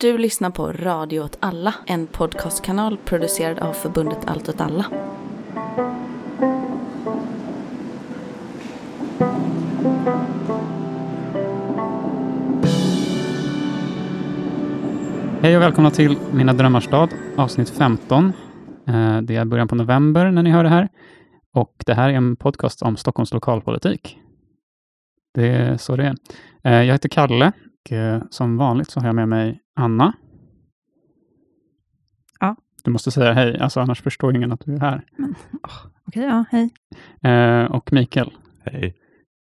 Du lyssnar på Radio åt alla, en podcastkanal producerad av förbundet Allt åt alla. Hej och välkomna till Mina drömmars stad, avsnitt 15. Eh, det är början på november när ni hör det här. Och det här är en podcast om Stockholms lokalpolitik. Det är så det är. Eh, jag heter Kalle och eh, som vanligt så har jag med mig Anna. Ja. Du måste säga hej, alltså annars förstår ingen att du är här. Okej, ja, hej. Eh, Och Mikael. Hej.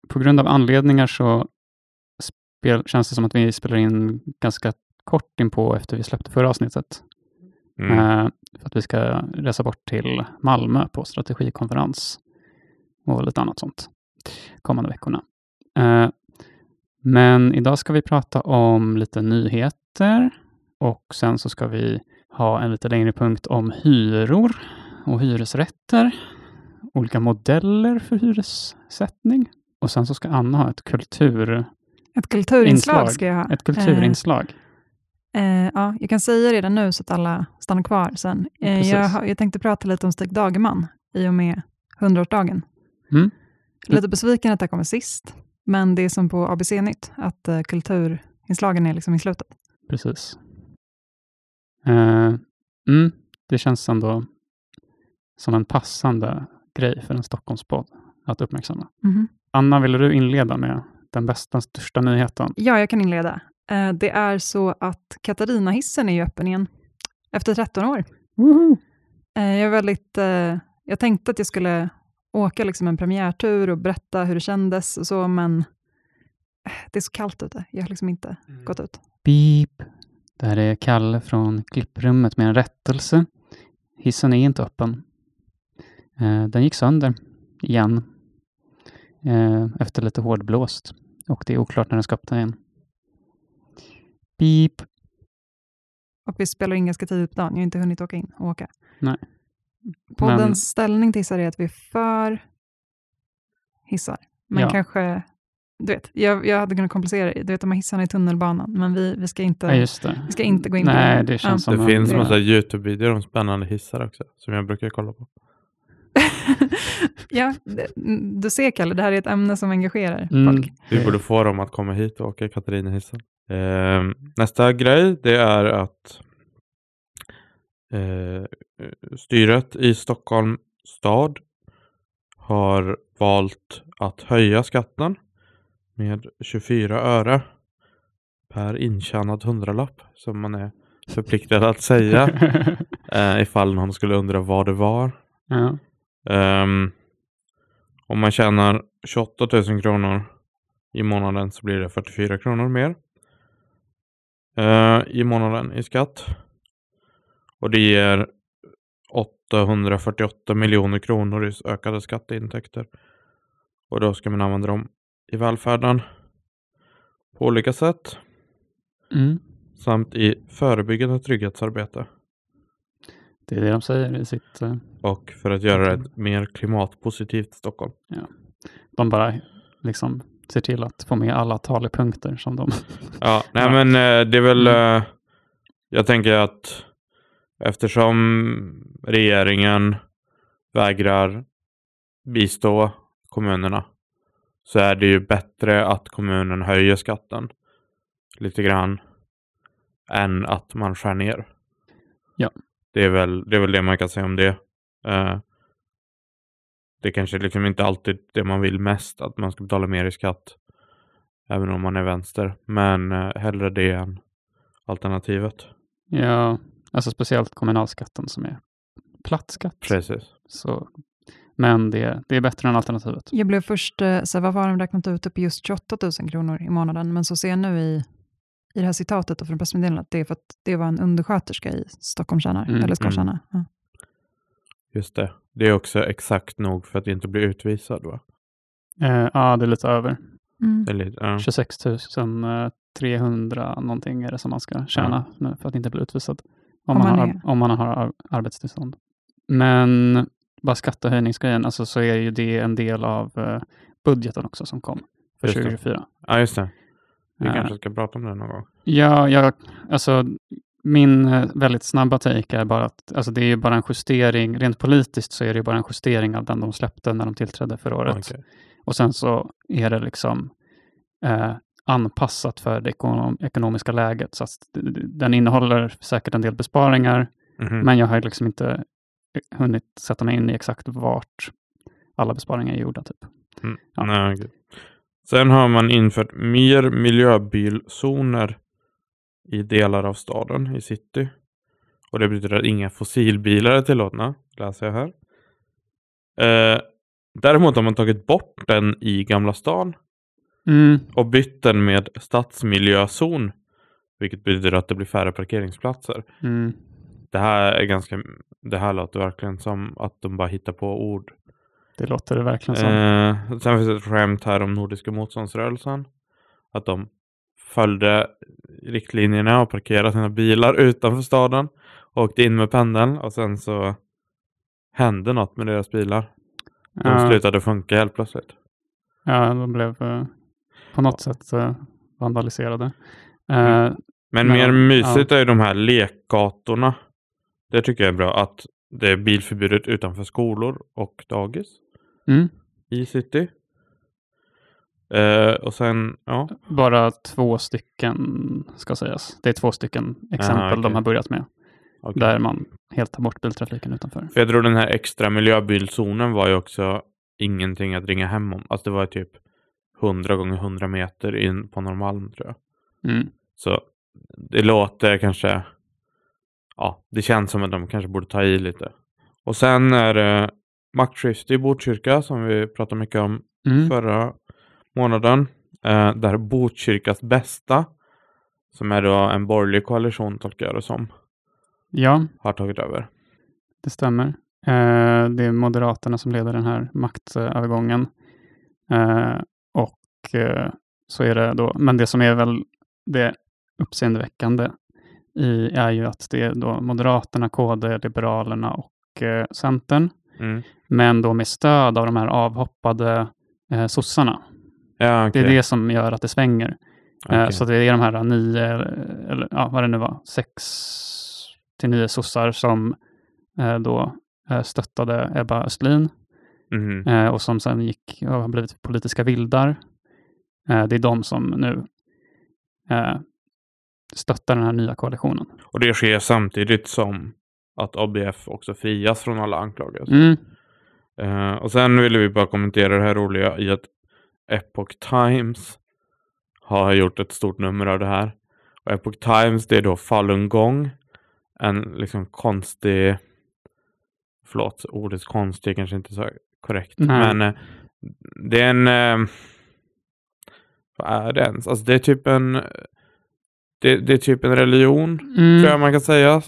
På grund av anledningar så spel, känns det som att vi spelar in ganska kort in på efter vi släppte förra avsnittet. Mm. Eh, för att vi ska resa bort till Malmö på strategikonferens och lite annat sånt kommande veckorna. Men idag ska vi prata om lite nyheter och sen så ska vi ha en lite längre punkt om hyror och hyresrätter, olika modeller för hyressättning och sen så ska Anna ha ett, kultur, Ett kulturinslag Inslag. ska jag ha. ett kulturinslag. Eh, eh, ja, jag kan säga redan nu så att alla stannar kvar sen. Eh, jag, jag tänkte prata lite om Stig Dagerman i och med 100-årsdagen. Mm. Lite besviken att det kommer sist, men det är som på ABC-nytt, att eh, kulturinslagen är liksom i slutet. Precis. Eh, mm, det känns ändå som en passande grej för en Stockholmspodd att uppmärksamma. Mhm. Anna, vill du inleda med den bästa, största nyheten? Ja, jag kan inleda. Eh, det är så att Katarina-hissen är ju öppen igen, efter 13 år. Eh, Jag är väldigt, jag tänkte att jag skulle åka liksom en premiärtur och berätta hur det kändes och så, men eh, det är så kallt ute. Jag har liksom inte gått ut. Beep. Det här är Kalle från klipprummet med en rättelse. Hissen är inte öppen. Eh, den gick sönder igen eh, efter lite hårdblåst och det är oklart när den ska öppna igen. Beep. Och vi spelar in ganska tidigt på dagen. Jag har inte hunnit åka in och åka. Nej. Poddens Men- ställning till hissar är att vi är för hissar. Men Ja. kanske, du vet, jag, jag hade kunnat komplicera det. Du vet de här hissarna i tunnelbanan, men vi, vi, ska, inte, Ja, just det. vi ska inte gå in på Nej, det. det känns Ja. som Det en- finns det- massa YouTube-videor om spännande hissar också, som jag brukar kolla på. ja, du ser Kalle, det här är ett ämne som engagerar Mm. folk. Vi borde få dem att komma hit och åka Katarinahissen. Eh, nästa grej, det är att eh, styret i Stockholm stad har valt att höja skatten med 24 öre per intjänad hundralapp som man är förpliktad att säga eh, ifall någon skulle undra vad det var. ja. Ehm, om man tjänar 28 000 kronor i månaden så blir det 44 kronor mer eh, i månaden i skatt. Och det ger 848 miljoner kronor i ökade skatteintäkter. Och då ska man använda dem i välfärden på olika sätt Mm. samt i förebyggande trygghetsarbete Det är det de säger i sitt... eh, och för att göra ett mer klimatpositivt Stockholm. De bara liksom ser till att få med alla talepunkter som de... Ja, nej Ja. men eh, det är väl, Mm. eh, jag tänker att eftersom regeringen vägrar bistå kommunerna så är det ju bättre att kommunen höjer skatten lite grann än att man skär ner. Ja. Det är väl det, är väl det man kan säga om det. Eh, det kanske liksom inte alltid det man vill mest, att man ska betala mer i skatt. Även om man är vänster. Men eh, hellre det än alternativet. Ja, alltså speciellt kommunalskatten som är platt skatt. Precis. Så, men det, det är bättre än alternativet. Jag blev först, eh, så varför har de räknat ut på just 28 000 kronor i månaden? Men så ser jag nu i, i det här citatet och från pressmeddelandet att det är för att det var en undersköterska i Stockholm tjänar, Mm, eller ska mm. tjäna. Ja. Just det. Det är också exakt nog för att inte bli utvisad va? Eh, ja, det är lite över. Mm. Det är lite, ja. 26 300 någonting är det som man ska tjäna nu för att inte bli utvisad. Om, man, har, om man har ar- arbetstillstånd. Men bara skattehöjningsgrejen, alltså så är ju det en del av eh, budgeten också som kom för Just det. 2024. ja, just det. Vi Eh, kanske ska prata om det någon gång. Ja, jag, alltså min eh, väldigt snabba take är bara att alltså, det är ju bara en justering, rent politiskt så är det bara en justering av den de släppte när de tillträdde förra året. Okej. Och sen så är det liksom eh, anpassat för det ekonom, ekonomiska läget. Så den innehåller säkert en del besparingar, Mhm. men jag har liksom inte hunnit sätta mig in i exakt vart alla besparingar är gjorda. Typ. Mm. Ja. Nej, okej. Sen har man infört mer miljöbilzoner i delar av staden, i city. Och det betyder att inga fossilbilar är tillåtna, läser jag här. Eh, däremot har man tagit bort den i Gamla stan Mm, och bytt den med stadsmiljözon. Vilket betyder att det blir färre parkeringsplatser. mm, Det här är ganska, det här låter verkligen som att de bara hittar på ord. det låter det verkligen som. Eh, sen finns det ett skämt här om Nordiska motståndsrörelsen. Att de följde riktlinjerna och parkerade sina bilar utanför staden. Och åkte in med pendeln och sen så hände något med deras bilar. De Ja. slutade funka helt plötsligt. Ja, de blev eh, på något sätt eh, vandaliserade. Eh, Mm. Men, Men, mer ja. mysigt är ju de här lekgatorna. Det tycker jag är bra. Att det är bilförbudet utanför skolor och dagis mm, i city. Eh, och sen, ja. bara två stycken ska sägas. Det är två stycken exempel okej. de har börjat med. okej. Där man helt tar bort biltrafiken utanför. För jag tror den här extra miljöbilzonen var ju också ingenting att ringa hem om. Alltså det var typ 100 gånger 100 meter in på Norrmalm tror jag. Mm, Så det låter kanske, ja, det känns som att de kanske borde ta i lite. Och sen är det maktskifte i Botkyrka som vi pratade mycket om mm, förra månaden. Eh, där Botkyrkas bästa, som är då en borgerlig koalition tolkar jag det som, ja, har tagit över. det stämmer. Eh, det är Moderaterna som leder den här maktövergången. Eh, så är det då, men det som är väl det uppseendeväckande i är ju att det är då Moderaterna, KD, Liberalerna och eh, Centern. Mm. Men då med stöd av de här avhoppade eh, sossarna. Ja, Det okej. är det som gör att det svänger. Eh, Okej. Så det är de här nio, eller ja, vad det nu var, sex till nio sossar som eh, då eh, stöttade Ebba Östlin eh, och som sen gick och har blivit politiska vildar. Eh, det är de som nu eh, stöttar den här nya koalitionen. Och det sker samtidigt som att ABF också frias från alla anklagelser. Mm. Eh, och sen ville vi bara kommentera det här roliga i att Epoch Times har gjort ett stort nummer av det här. Och Epoch Times det är då falungong. En liksom konstig, förlåt ordet konstig kanske inte är så korrekt. Nej. Men eh, det är en, eh, vad är det ens? Alltså det är typ en, det, det är typ en religion Mm. tror jag man kan säga.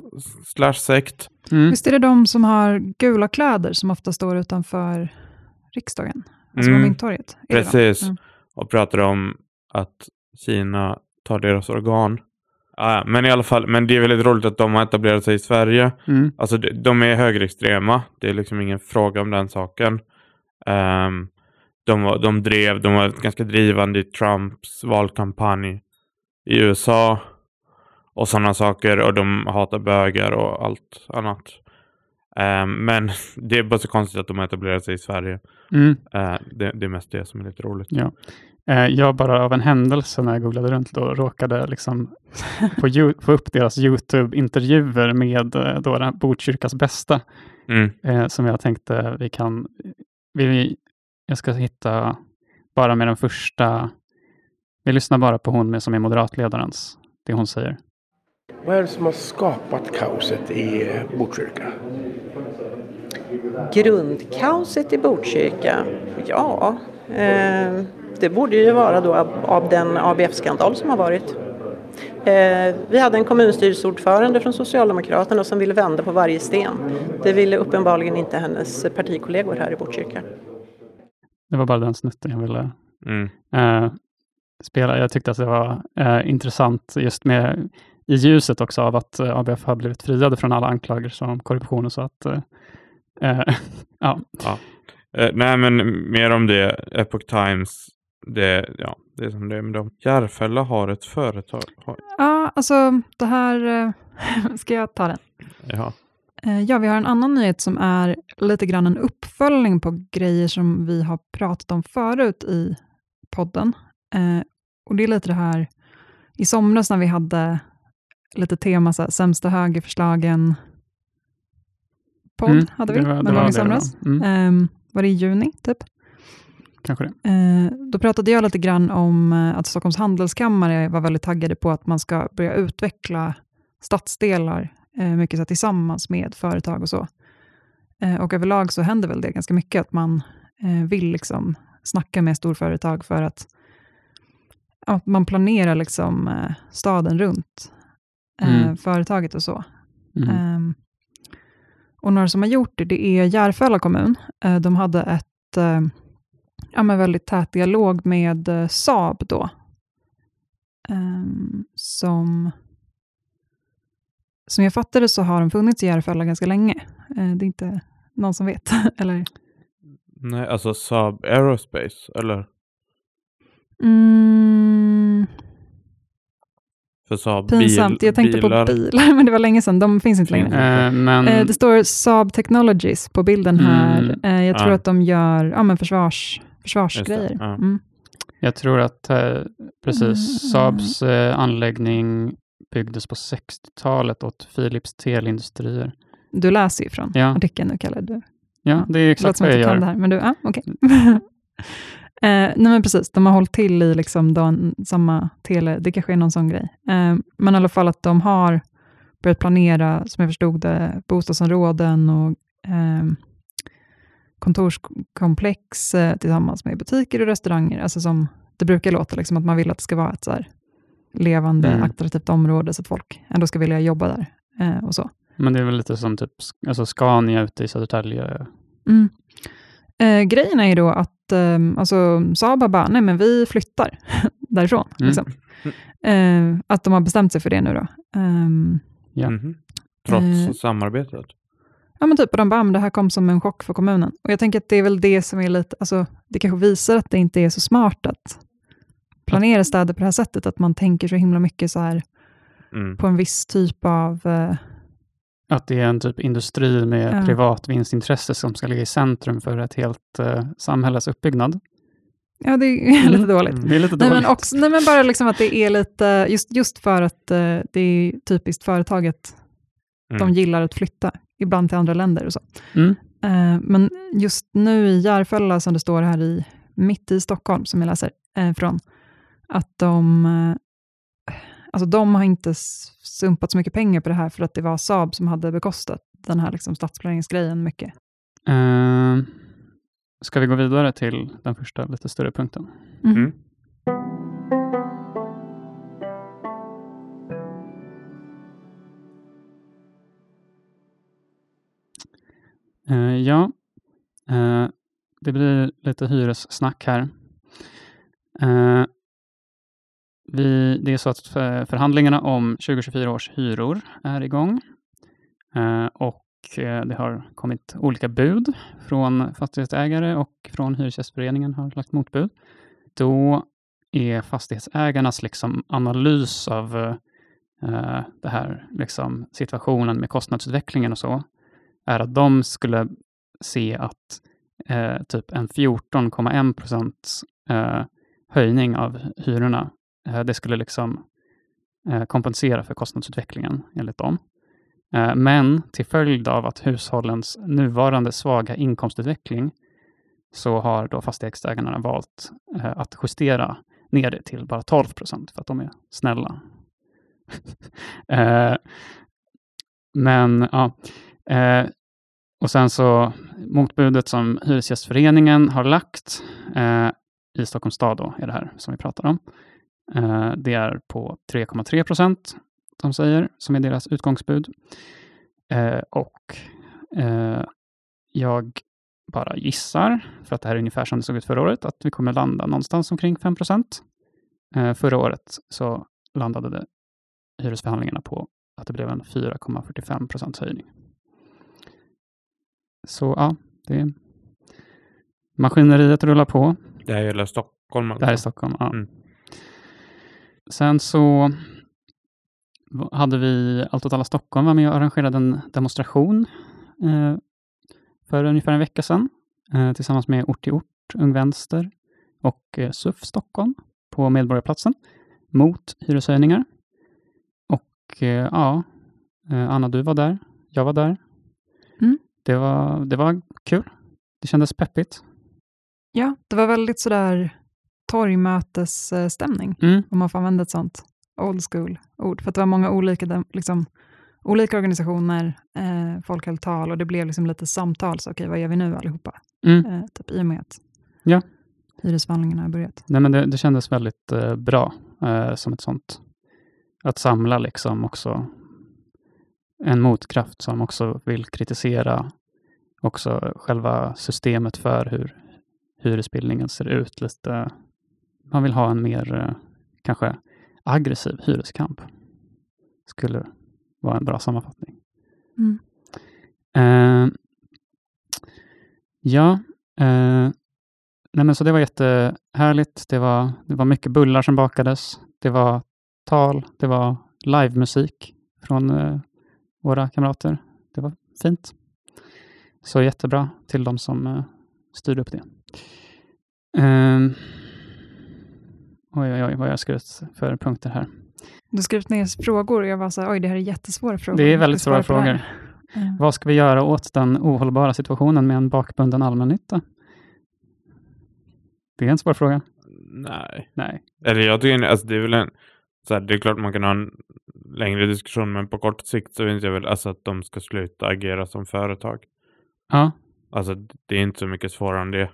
Slash sekt. Mm. Visst är det de som har gula kläder som ofta står utanför riksdagen? Alltså Mm. på Mynttorget? Precis. Mm. Och pratar om att Kina tar deras organ. Ja, men i alla fall, men det är väldigt roligt att de har etablerat sig i Sverige. Mm. Alltså de, de är högerextrema. Det är liksom ingen fråga om den saken. Ehm, de, var, de drev, de var ganska drivande i Trumps valkampanj i USA. Och sådana saker. Och de hatar bögar och allt annat. Ehm, men det är bara så konstigt att de har etablerat sig i Sverige. Mm. Eh, det, det är mest det som är lite roligt. Ja. Eh, jag bara av en händelse när jag googlade runt då råkade liksom på få upp deras YouTube-intervjuer med eh, då den Botkyrkas bästa. Mm. eh, som jag tänkte vi kan... Vi, jag ska hitta bara med den första... Vi lyssnar bara på hon med, som är moderatledarens, det hon säger. Vad är det som har skapat kaoset i eh, Botkyrka? Grundkaoset i Botkyrka? Ja, eh, det borde ju vara då av, av den ABF-skandal som har varit. Eh, vi hade en kommunstyrelseordförande från Socialdemokraterna som ville vända på varje sten. Det ville uppenbarligen inte hennes partikollegor här i Botkyrka. Det var bara den snutten jag ville Mm. eh, spela. Jag tyckte att det var eh, intressant just med i ljuset också av att eh, ABF har blivit friade från alla anklagelser om korruption och så att eh, eh, ja, Eh, nej, men mer om det. Epoch Times det, ja, det är som det är med dem. Järfälla har ett företag. Har, Ja, alltså det här... Ska jag ta den? ja. Eh, Ja, vi har en annan nyhet som är lite grann en uppföljning på grejer som vi har pratat om förut i podden. Eh, och det är lite det här, i somras när vi hade lite tema, så här, sämsta högerförslagen podd, Mm, hade vi det var- det var gång i det det somras. var. Mm. Ehm, var det i juni, typ? Kanske det. Eh, då pratade jag lite grann om att Stockholms handelskammare var väldigt taggade på att man ska börja utveckla stadsdelar mycket så tillsammans med företag och så. Eh, och överlag så händer väl det ganska mycket, att man eh, vill liksom snacka med storföretag för att, att man planerar liksom, eh, staden runt eh, Mm. företaget och så. Mm. Ehm, och några som har gjort det, det är Järfälla kommun. Eh, de hade ett eh, ja, men väldigt tät dialog med eh, Saab då. Ehm, som, som jag fattade så har de funnits i Järfälla ganska länge. Eh, det är inte någon som vet. Eller? Nej, alltså Saab Aerospace, eller? Mm, För Saab pinsamt, bil, jag tänkte bilar. på bilar, men det var länge sedan. De finns inte längre. Eh, men Eh, det står Saab Technologies på bilden här. Mm. Eh, jag tror Ja. att de gör ja, men försvars, försvarsgrejer. Ja. Mm. jag tror att eh, precis Mm. Saabs anläggning byggdes på 60-talet åt Philips teleindustrier. Du läser ju från Ja. artikeln nu, Kalle. Du, Ja, det är exakt vad jag kan det gör. här. Men du, ja, okej. eh, nej men precis, de har hållit till i liksom den, samma tele, det kanske är någon sån grej. Eh, men i alla fall att de har börjat planera, som jag förstod det, bostadsområden och eh, kontorskomplex eh, tillsammans med butiker och restauranger. Alltså som det brukar låta, liksom, att man vill att det ska vara ett så här levande, Mm. attraktivt område, så att folk ändå ska vilja jobba där. Eh, och så. Men det är väl lite som typ alltså Scania ute i Södertälje. Mm. Eh, grejen är ju då att eh, alltså, Saab bara, nej men vi flyttar därifrån. Mm. Liksom. Eh, att de har bestämt sig för det nu då. Ehm, Ja. Mhm. Trots Eh, samarbetet. ja men typ, och de bara, men det här kom som en chock för kommunen. Och jag tänker att det är väl det som är lite, alltså det kanske visar att det inte är så smart att planera städer på det här sättet, att man tänker så himla mycket så här Mm. på en viss typ av eh, Att det är en typ industri med Ja. privat vinstintresse som ska ligga i centrum för ett helt eh, samhälles uppbyggnad. Ja, det är lite dåligt. Mm. Det är lite Nej dåligt. men, också, nej, men bara liksom att det är lite, just, just för att eh, det är typiskt företaget Mm. de gillar att flytta, ibland till andra länder och så. Mm. Eh, men just nu i Järfälla, som det står här i, mitt i Stockholm, som jag läser eh, från, att de, eh, alltså de har inte sumpat så mycket pengar på det här, för att det var Saab som hade bekostat den här liksom stadsplaneringsgrejen mycket. Eh, ska vi gå vidare till den första lite större punkten? Mhm. Mm. Eh, ja, eh, det blir lite hyressnack här. Eh, vi, det är så att förhandlingarna om 2024 års hyror är igång. Eh, och eh, det har kommit olika bud från fastighetsägare och från Hyresgästföreningen har lagt motbud. Då är fastighetsägarnas liksom analys av eh, det här liksom situationen med kostnadsutvecklingen och så, är att de skulle se att eh, typ en 14,1 procents eh, höjning av hyrorna, Eh, det skulle liksom eh, kompensera för kostnadsutvecklingen enligt dem. Eh, men till följd av att hushållens nuvarande svaga inkomstutveckling så har då fastighetsägarna valt att justera ner det till bara 12 procent för att de är snälla. men ja, och sen så motbudet som Hyresgästföreningen har lagt i Stockholms stad då, är det här som vi pratar om. Eh, det är på 3,3 procent, de säger, som är deras utgångsbud. Eh, och eh, jag bara gissar, för att det här är ungefär som det såg ut förra året, att vi kommer landa någonstans omkring 5 procent. Förra året så landade det hyresförhandlingarna på att det blev en 4,45 procents höjning. Så ja, det maskineriet rullar på. Det här gäller Stock Stockholm. Det här är alltså. Stockholm, ja. Mm. Sen så hade vi Allt åt alla Stockholm var med och arrangerade en demonstration eh, för ungefär en vecka sedan eh, tillsammans med Ort till Ort, Ung Vänster och eh, SUF Stockholm på Medborgarplatsen mot hyreshöjningar. Och eh, ja, eh, Anna, du var där. Jag var där. Mm. Det, var, det var kul. Det kändes peppigt. Ja, det var väldigt sådär torgmötesstämning, Mm. om man får använda ett sånt old school-ord. För att det var många olika, liksom, olika organisationer, eh, folk höll tal och det blev liksom lite samtal. Så okej, vad gör vi nu allihopa? Mm. Eh, typ i och med att Ja. hyresförhandlingarna har börjat. Nej, men det, det kändes väldigt eh, bra eh, som ett sånt, att samla liksom också en motkraft som också vill kritisera också själva systemet för hur hyresbildningen ser ut lite. Man vill ha en mer eh, kanske aggressiv hyreskamp. Skulle vara en bra sammanfattning. Mm. Eh, ja, eh, nej men så det var jättehärligt. Det var, det var mycket bullar som bakades. Det var tal, det var livemusik från eh, våra kamrater. Det var fint. Så jättebra till de som styrde upp det. Oj, oj, oj, vad jag har skrivit för punkter här. Du har skrivit ner frågor och jag var så här, oj, det här är jättesvåra frågor. Det är väldigt svåra frågor. Eh, Vad ska vi göra åt den ohållbara situationen med en bakbunden allmännytta? Det är en svår fråga. Nej. Nej. Eller jag tycker, alltså det är väl en, så här, det är klart man kan ha en längre diskussion, men på kort sikt så finns jag väl alltså att de ska sluta agera som företag. Ja, Alltså det är inte så mycket svårare än det.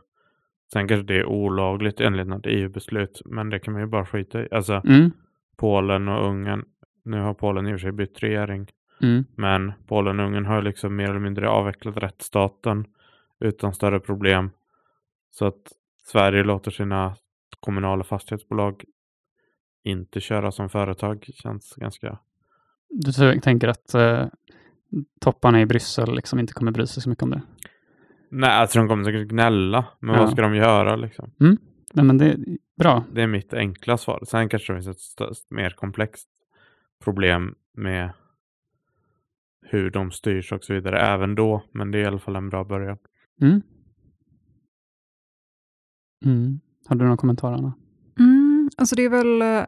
Sen kanske det är olagligt enligt något EU-beslut, men det kan man ju bara skita i. Alltså mm, Polen och Ungern, nu har Polen i och för sig bytt regering, mm, men Polen och Ungern har liksom mer eller mindre avvecklat rättsstaten utan större problem. Så att Sverige låter sina kommunala fastighetsbolag inte köra som företag känns ganska... du tänker att eh, topparna i Bryssel liksom inte kommer bry sig så mycket om det? Nej, alltså de kommer säkert gnälla, men Ja. vad ska de göra liksom? Nej, men det är bra. Det är mitt enkla svar. Sen kanske det finns ett st- mer komplext problem med hur de styrs och så vidare även då, men det är i alla fall en bra början. Mm. Mm. Har du några kommentarer, Anna? Mm, alltså det är väl eh,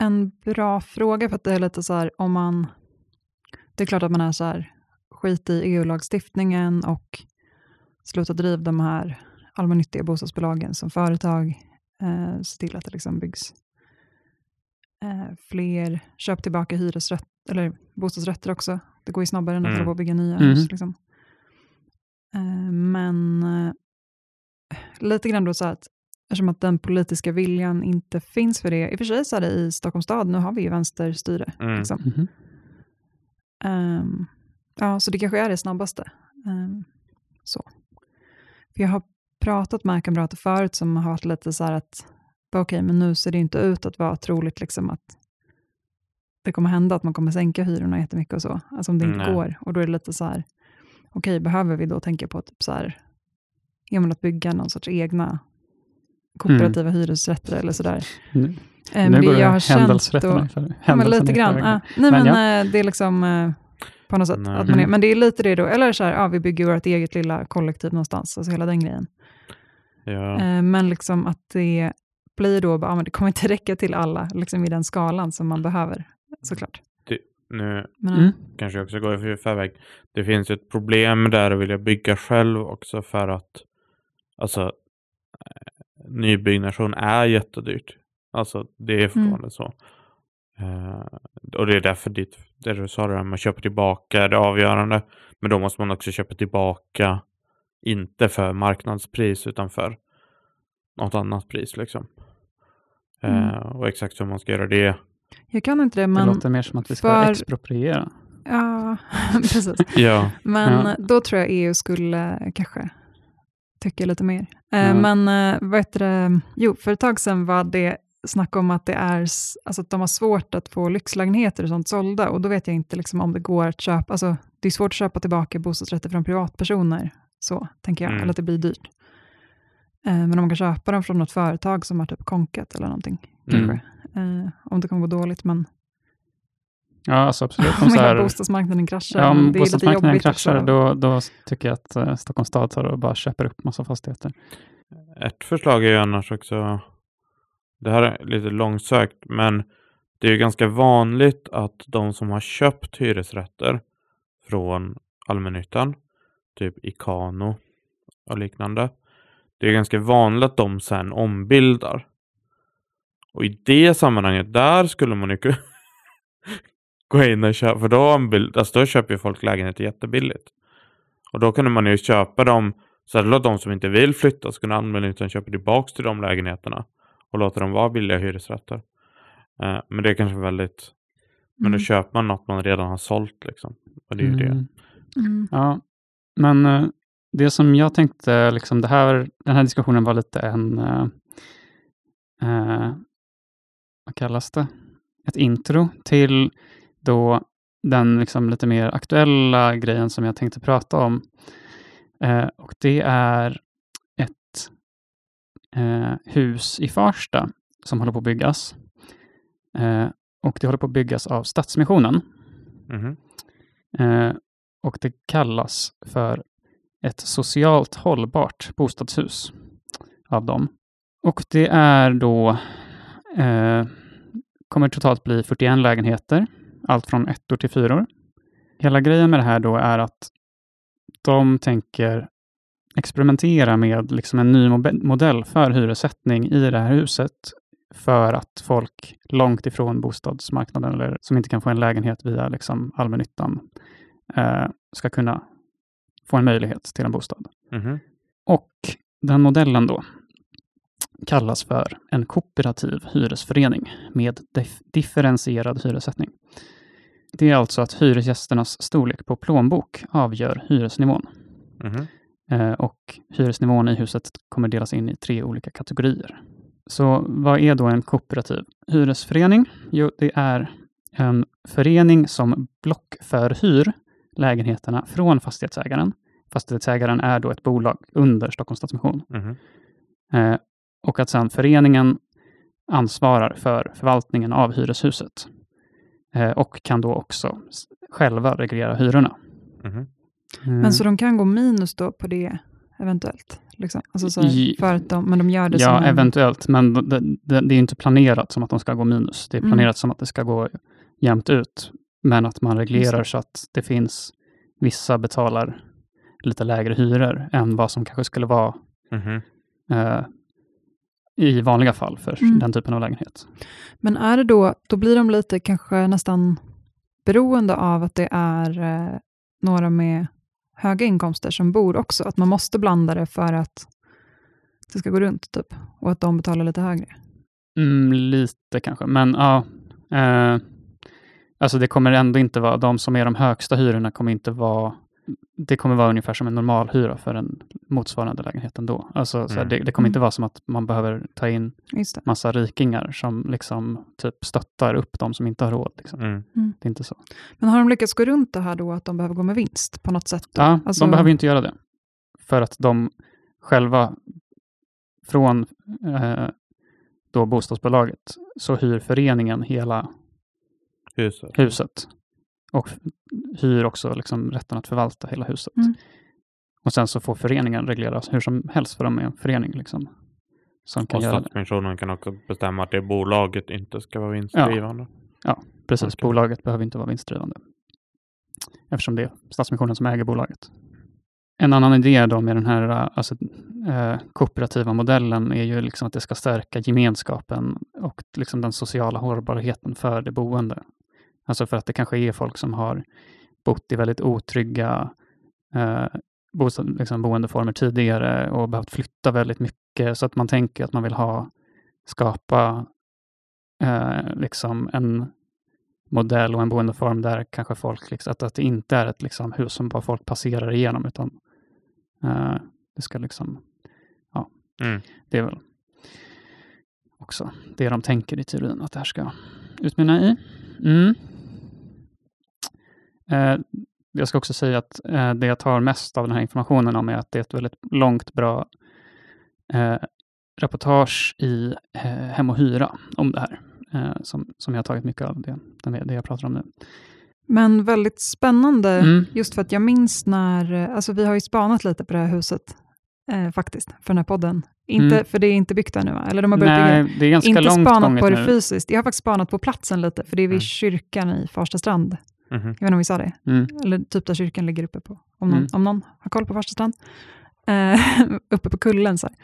en bra fråga för att det är lite så här om man... Det är klart att man är så här, skit i EU-lagstiftningen och sluta driva de här allmännyttiga bostadsbolagen som företag. Eh, se till att det liksom byggs eh, fler, köp tillbaka hyresrätt, eller bostadsrätter också. Det går ju snabbare än att Mm. bygga nya Mhm. hus. Liksom. Eh, men eh, lite grann då så att eftersom att den politiska viljan inte finns för det. I och för sig så är det i Stockholms stad, nu har vi ju vänsterstyre. Mm. Liksom. Mhm. Ehm, ja, så det kanske är det snabbaste. Ehm, så. För jag har pratat med kamrater förut som har varit lite så här att, okej, men nu ser det inte ut att vara troligt liksom att det kommer hända att man kommer sänka hyrorna jättemycket och så. Alltså om det inte Nej. går. Och då är det lite så här, okej, behöver vi då tänka på typ så här, att bygga någon sorts egna kooperativa hyresrätter eller sådär. Nu, Eh, nu men går det jag har känt Ja, men lite grann. Ja. Nej, Men men, ja. eh, det är liksom eh, på något sätt Nej. att man är, Mm. men det är lite det då, eller så här, ja, vi bygger vårt eget lilla kollektiv någonstans, alltså hela den grejen. Ja. Eh, men liksom att det blir då, ja, men det kommer inte räcka till alla, liksom i den skalan som man behöver, såklart. Nu Men, Mm. kanske jag också går i förväg. Det finns ju ett problem där att vilja bygga själv också för att alltså eh, nybyggnation är jättedyrt. Alltså det är fortfarande så. Eh, och det är därför ditt, det du sa där, man köper tillbaka är det avgörande. Men då måste man också köpa tillbaka inte för marknadspris utan för något annat pris liksom. Eh, Mm. och exakt hur man ska göra det. Jag kan inte det, Det men låter mer som att vi ska för- expropriera. ja, precis. Ja, Men Ja. då tror jag EU skulle kanske tycka lite mer. Ja. Men vad heter det? Jo, för ett tag sedan var det snack om att, det är, alltså att de har svårt att få lyxlägenheter och sånt sålda. Och då vet jag inte liksom om det går att köpa, alltså det är svårt att köpa tillbaka bostadsrätter från privatpersoner, så tänker jag, Mm. eller att det blir dyrt. Eh, men om man kan köpa dem från något företag som har typ konkat eller någonting. Mm. Kanske. Eh, om det kommer gå dåligt, men Ja, alltså absolut. Om, om så hela här, bostadsmarknaden kraschar. ja, om det är lite bostadsmarknaden jobbigt kraschar, också. då, då tycker jag att eh, Stockholms stad tar och bara köper upp massa fastigheter. Ett förslag är ju annars också, det här är lite långsökt, men det är ju ganska vanligt att de som har köpt hyresrätter från allmännyttan, typ Ikano och liknande, det är ganska vanligt att de sen ombildar. Och i det sammanhanget, där skulle man ju kunna gå in och köpa, för då, ombild, alltså då köper ju folk lägenheter jättebilligt. Och då kunde man ju köpa dem så att de som inte vill flytta så kunde allmännyttan köpa tillbaka till de lägenheterna och låta dem vara billiga hyresrätter. Eh, men det är kanske väldigt... Men då Mm. köper man något man redan har sålt liksom. Och det är ju det. Mm. Mm. Ja, men eh, det som jag tänkte, liksom det här, den här diskussionen var lite en, eh, eh, vad kallas det? Ett intro till då den liksom lite mer aktuella grejen som jag tänkte prata om. Eh, och det är eh, hus i Farsta som håller på att byggas. Eh, och det håller på att byggas av Stadsmissionen. Mhm. Eh, och det kallas för ett socialt hållbart bostadshus av dem. Och det är då, eh, kommer totalt bli 41 lägenheter, allt från ettor till fyror. Hela grejen med det här då är att de tänker experimentera med liksom en ny modell för hyressättning i det här huset för att folk långt ifrån bostadsmarknaden eller som inte kan få en lägenhet via liksom allmännyttan eh, ska kunna få en möjlighet till en bostad. Mhm. Och den modellen då kallas för en kooperativ hyresförening med dif- differentierad hyressättning. Det är alltså att hyresgästernas storlek på plånbok avgör hyresnivån. Mhm. Eh, och hyresnivån i huset kommer delas in i tre olika kategorier. Så vad är då en kooperativ hyresförening? Jo, det är en förening som blockförhyr lägenheterna från fastighetsägaren. Fastighetsägaren är då ett bolag under Stockholms Stadsmission. Mhm. Eh, och att sedan föreningen ansvarar för förvaltningen av hyreshuset. Eh, och kan då också själva reglera hyrorna. Mhm. Men så de kan gå minus då på det eventuellt? Liksom. Alltså så för att de, men de gör det som Ja, en, eventuellt, men det, det, det är inte planerat som att de ska gå minus. Det är Mm. planerat som att det ska gå jämnt ut, men att man reglerar så att det finns vissa betalar lite lägre hyror än vad som kanske skulle vara Mhm. eh, i vanliga fall för Mm. den typen av lägenhet. Men är det då, då blir de lite kanske nästan beroende av att det är eh, några med höga inkomster som bor också, att man måste blanda det för att det ska gå runt, typ, och att de betalar lite högre. Mm, lite kanske, men ja. Eh, alltså det kommer ändå inte vara, de som är de högsta hyrorna kommer inte vara, det kommer vara ungefär som en normal hyra för en motsvarande lägenhet ändå. Alltså så här, Mm. det, det kommer inte Mm. vara som att man behöver ta in massa rikingar som liksom typ stöttar upp de som inte har råd. Liksom. Mm. Det är inte så. Men har de lyckats gå runt det här då, att de behöver gå med vinst på något sätt? Då? Ja, Alltså- de behöver ju inte göra det. För att de själva från eh, då bostadsbolaget så hyr föreningen hela Huset. huset och hyr också liksom rätten att förvalta hela huset. Mm. Och sen så får föreningen reglera hur som helst för de är en förening. Liksom, som kan Och göra det. Stadsmissionen kan också bestämma att det bolaget inte ska vara vinstdrivande. Precis, Okej. bolaget behöver inte vara vinstdrivande. Eftersom det är Stadsmissionen som äger bolaget. En annan idé då med den här eh, alltså, eh, kooperativa modellen är ju liksom att det ska stärka gemenskapen och liksom den sociala hållbarheten för det boende. Alltså för att det kanske är folk som har bott i väldigt otrygga eh, bostad, liksom boendeformer tidigare och behövt flytta väldigt mycket så att man tänker att man vill ha skapa eh, liksom en modell och en boendeform där kanske folk, liksom, att, att det inte är ett liksom, hus som bara folk passerar igenom, utan eh, det ska liksom, ja, Mm. det är väl också det de tänker i teorin att det här ska utmynna i. Mm. Eh, jag ska också säga att eh, det jag tar mest av den här informationen om är att det är ett väldigt långt, bra eh, reportage i Hem och Hyra om det här, som, som jag har tagit mycket av det, det, jag pratar om nu. Men väldigt spännande, Mm. just för att jag minns när, alltså vi har ju spanat lite på det här huset, eh, faktiskt, för den här podden. Inte, Mm. För det är inte byggt ännu, eller de har börjat bygga. Nej, det är ganska Inte långt spanat på det nu. fysiskt. Jag har faktiskt spanat på platsen lite, för det är vid Mm. kyrkan i Farsta strand. Mhm. Jag vet inte om vi sa det, Mm. eller typ där kyrkan ligger uppe på, om någon, Mm. om någon har koll på Farsta strand. Eh, uppe på kullen så här.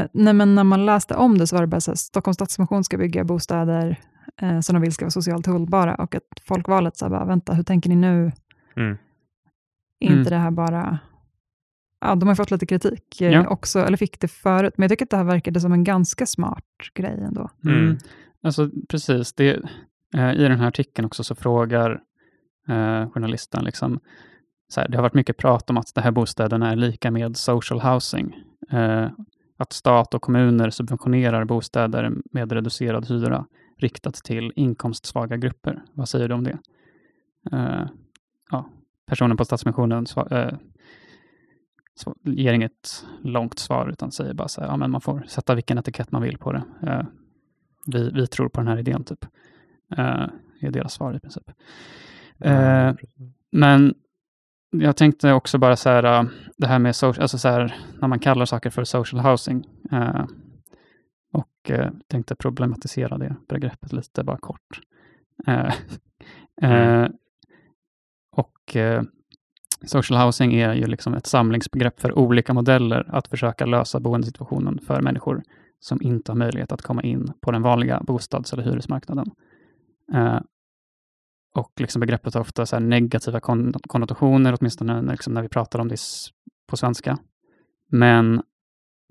Eh, nej, men när man läste om det så var det bara så här, Stockholms Stadsmission ska bygga bostäder eh, som de vill ska vara socialt hållbara och att folk var lite så här, bara, vänta, hur tänker ni nu? Mm. Är inte Mm. det här bara... Ja, de har fått lite kritik Ja. också, eller fick det förut, men jag tycker att det här verkade som en ganska smart grej ändå. Mm. Mm. Alltså precis, det, Eh, i den här artikeln också så frågar eh, journalisten liksom, så här, det har varit mycket prat om att de här bostäderna är lika med social housing. Eh, att stat och kommuner subventionerar bostäder med reducerad hyra riktat till inkomstsvaga grupper. Vad säger du om det? Eh, ja, personen på Stadsmissionen sva- eh, sva- ger inget långt svar utan säger bara så här, ja, men man får sätta vilken etikett man vill på det. Eh, vi, vi tror på den här idén, typ. Eh, är deras svar i princip. Eh, men jag tänkte också bara så här, äh, det här med social, alltså så här, när man kallar saker för social housing. eh, och eh, tänkte problematisera det begreppet lite bara kort. Eh, Mm. eh, och eh, social housing är ju liksom ett samlingsbegrepp för olika modeller att försöka lösa boendesituationen för människor som inte har möjlighet att komma in på den vanliga bostads eller hyresmarknaden. Eh, och liksom begreppet har ofta så här negativa kon konnotationer, åtminstone när, liksom när vi pratar om det på svenska. Men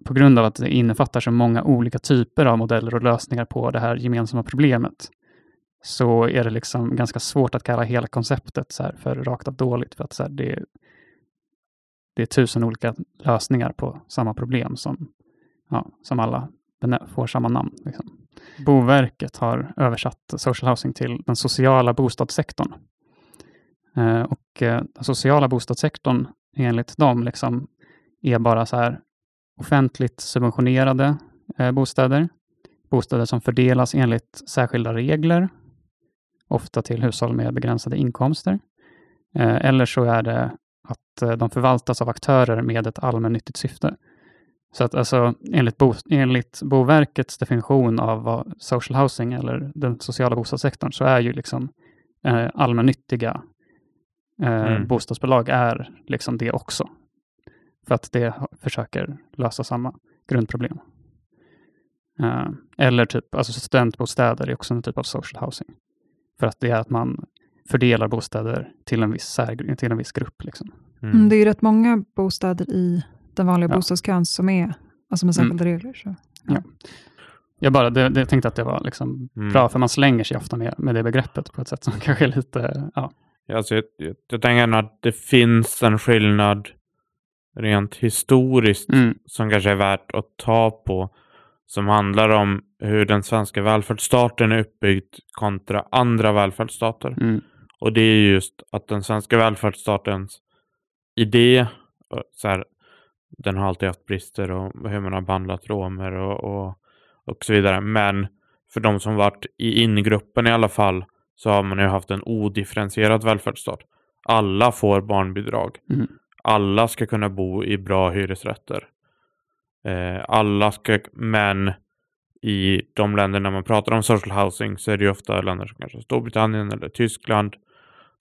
på grund av att det innefattar så många olika typer av modeller och lösningar på det här gemensamma problemet, så är det liksom ganska svårt att kalla hela konceptet så här för rakt av dåligt, för att så här det, det är tusen olika lösningar på samma problem som, ja, som alla får samma namn. Liksom. Boverket har översatt social housing till den sociala bostadssektorn. Eh, och eh, den sociala bostadssektorn enligt dem liksom är bara så här offentligt subventionerade eh, bostäder. Bostäder som fördelas enligt särskilda regler, ofta till hushåll med begränsade inkomster. Eller så är det att de förvaltas av aktörer med ett allmännyttigt syfte. Så att alltså enligt, bo, enligt Boverkets definition av vad social housing eller den sociala bostadssektorn så är ju liksom eh, allmännyttiga eh, Mm. bostadsbolag är liksom det också. För att det försöker lösa samma grundproblem. Eh, eller typ, alltså studentbostäder är också en typ av social housing. För att det är att man fördelar bostäder till en viss, sär, till en viss grupp. Liksom. Mm. Det är ju rätt många bostäder i den vanliga Ja. bostadskön som är alltså med särskilda regler. Så. Jag, bara, det, det, tänkte att det var liksom Mm. bra, för man slänger sig ofta med, med det begreppet på ett sätt som kanske är lite, ja. Alltså, jag, jag, jag tänker att det finns en skillnad rent historiskt Mm, som kanske är värt att ta på. Som handlar om hur den svenska välfärdsstaten är uppbyggd kontra andra välfärdsstater. mm, Och det är just att den svenska välfärdsstatens idé, så här, den har alltid haft brister och hur man har behandlat romer och, och, och så vidare. Men för de som varit i ingruppen i alla fall så har man ju haft en odifferentierad välfärdsstat. Alla får barnbidrag. Mm. Alla ska kunna bo i bra hyresrätter. Eh, alla ska, men i de länder när man pratar om social housing så är det ju ofta länder som kanske Storbritannien eller Tyskland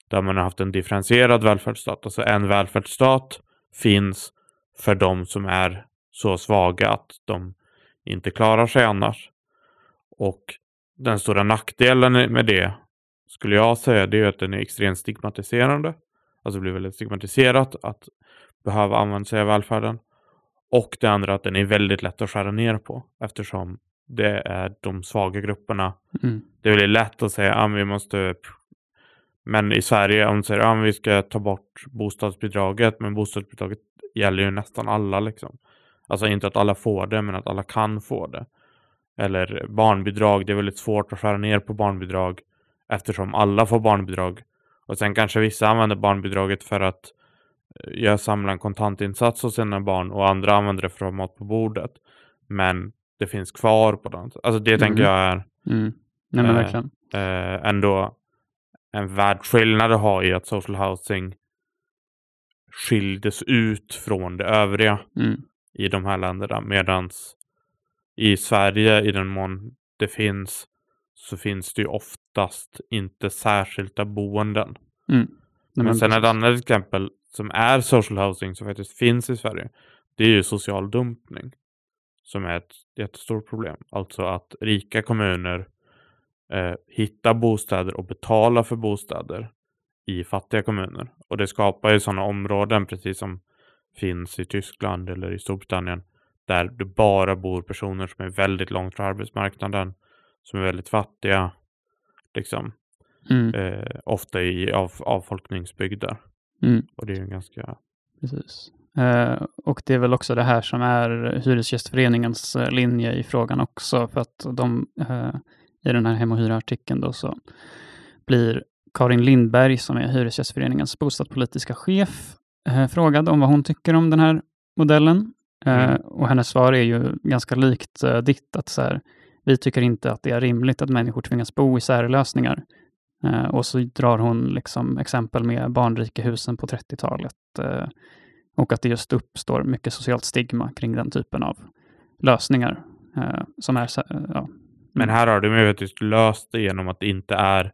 där man har haft en differentierad välfärdsstat. Alltså en välfärdsstat finns för de som är så svaga att de inte klarar sig annars. Och den stora nackdelen med det skulle jag säga det är att den är extremt stigmatiserande. Alltså det blir väldigt stigmatiserat att behöva använda sig av välfärden. Och det andra att den är väldigt lätt att skära ner på eftersom det är de svaga grupperna. mm, Det är väldigt lätt att säga att vi måste men i Sverige om de säger att vi ska ta bort bostadsbidraget men bostadsbidraget gäller ju nästan alla liksom. Alltså inte att alla får det men att alla kan få det. Eller barnbidrag, det är väldigt svårt att skära ner på barnbidrag eftersom alla får barnbidrag. Och sen kanske vissa använder barnbidraget för att jag samlar en kontantinsats hos sina barn och andra använder det för att ha mat på bordet. Men det finns kvar på den. Alltså det tänker Mm. jag är Mm. Nej, men Eh, verkligen. eh, ändå en världsskillnad att ha i att social housing skildes ut från det övriga Mm. i de här länderna. Medan i Sverige, i den mån det finns, så finns det ju oftast inte särskilda boenden. Mm. Men sen ett annat exempel som är social housing som faktiskt finns i Sverige. Det är ju social dumpning. Som är ett jättestort problem. Alltså att rika kommuner eh, hittar bostäder och betalar för bostäder i fattiga kommuner. Och det skapar ju sådana områden precis som finns i Tyskland eller i Storbritannien. Där det bara bor personer som är väldigt långt från arbetsmarknaden. Som är väldigt fattiga. Liksom. Mm. Eh, ofta i av, avfolkningsbygder. Mm. Och det är ju en ganska... Precis. Eh, och det är väl också det här som är Hyresgästföreningens eh, linje i frågan också, för att de eh, i den här Hem och hyra-artikeln då så blir Karin Lindberg, som är Hyresgästföreningens bostadspolitiska chef, eh, frågad om vad hon tycker om den här modellen. Eh, Mm. och hennes svar är ju ganska likt eh, ditt, att så här, vi tycker inte att det är rimligt att människor tvingas bo i särlösningar. Och så drar hon liksom exempel med barnrikehusen på 30-talet. Eh, och att det just uppstår mycket socialt stigma kring den typen av lösningar. Som är, ja. Men Mm. här har de ju löst det genom att det inte är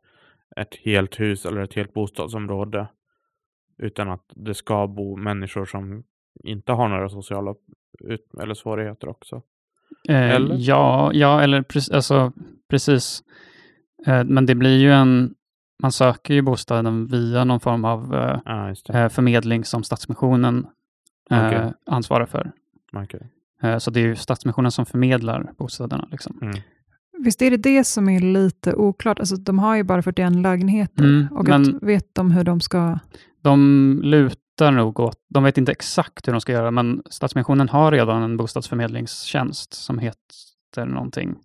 ett helt hus eller ett helt bostadsområde. Utan att det ska bo människor som inte har några sociala ut- eller svårigheter också. Eh, Eller? Ja, ja, eller pre- alltså, precis. Eh, men det blir ju en, man söker ju bostaden via någon form av eh, eh, förmedling som Stadsmissionen eh, Okej. ansvarar för. Okej. Eh, så det är ju Stadsmissionen som förmedlar bostäderna. Liksom. Mm. Visst är det det som är lite oklart? Alltså, de har ju bara 41 lägenheter. Mm, och men- vet de hur de ska... De lutar nog åt, de vet inte exakt hur de ska göra, men Stadsmissionen har redan en bostadsförmedlingstjänst som heter någonting.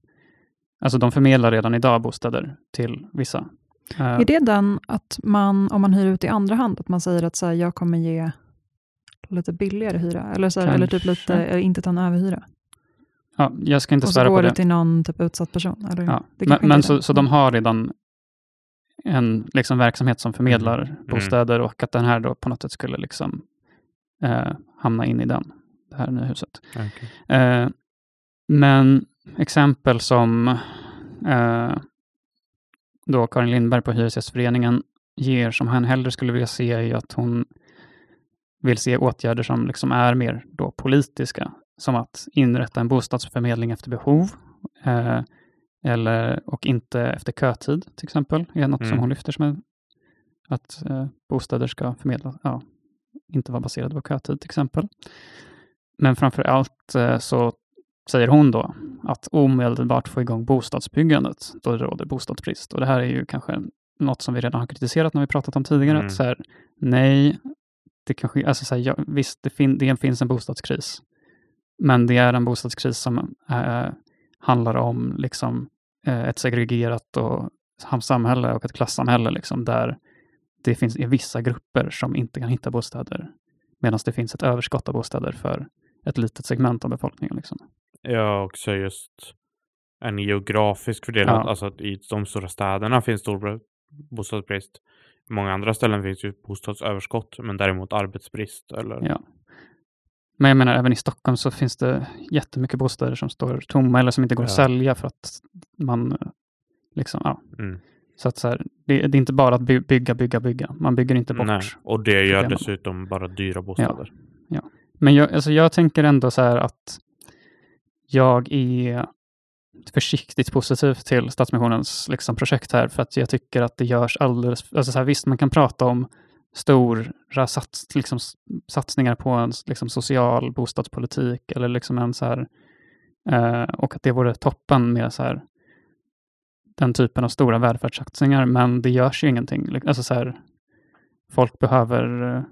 Alltså de förmedlar redan idag bostäder till vissa. Eh, Är det den att man, om man hyr ut i andra hand, att man säger att så här, jag kommer ge lite billigare hyra? Eller, så här, eller typ lite, inte ta en överhyra? Ja, jag ska inte Och så svära på går det. det till någon typ utsatt person? Eller? Ja. Det Men, men så, det. så de har redan en liksom, verksamhet som förmedlar Mm. bostäder och att den här då på något sätt skulle liksom, eh, hamna in i den, det här nya huset. Okej. Eh, men exempel som eh, då Karin Lindberg på Hyresgästföreningen ger som han hellre skulle vilja se är ju att hon vill se åtgärder som liksom är mer då politiska, som att inrätta en bostadsförmedling efter behov eh, eller, och inte efter kötid till exempel, är något som Mm. hon lyfter som en, att eh, bostäder ska förmedlas, ja, inte vara baserade på kötid till exempel. Men framför allt eh, så säger hon då att omedelbart få igång bostadsbyggandet då det råder bostadsbrist. Och det här är ju kanske något som vi redan har kritiserat när vi pratat om tidigare. Mm. Att så här, nej, det kanske, alltså så här, ja, visst, det, fin, det finns en bostadskris. Men det är en bostadskris som eh, handlar om liksom, eh, ett segregerat och sam- samhälle och ett klassamhälle liksom, där det finns vissa grupper som inte kan hitta bostäder. Medan det finns ett överskott av bostäder för ett litet segment av befolkningen. Liksom. Ja, också just en geografisk fördelning. Ja. Alltså att i de stora städerna finns stor bostadsbrist. I många andra ställen finns ju bostadsöverskott, men däremot arbetsbrist. Eller... Ja. Men jag menar, även i Stockholm så finns det jättemycket bostäder som står tomma eller som inte går att Ja. sälja för att man liksom, ja. Mm. Så att så här, det, det är inte bara att by, bygga, bygga, bygga. Man bygger inte bort. Nej. Och det gör problemen. dessutom bara dyra bostäder. Men jag, alltså jag tänker ändå så här att jag är försiktigt positiv till Stadsmissionens liksom, projekt här, för att jag tycker att det görs alldeles... Alltså så här, visst, man kan prata om stora sats, liksom, satsningar på en liksom, social bostadspolitik, eller liksom en så här... Eh, och att det vore toppen med så här, den typen av stora välfärdssatsningar, men det görs ju ingenting. Alltså så här, folk behöver eh,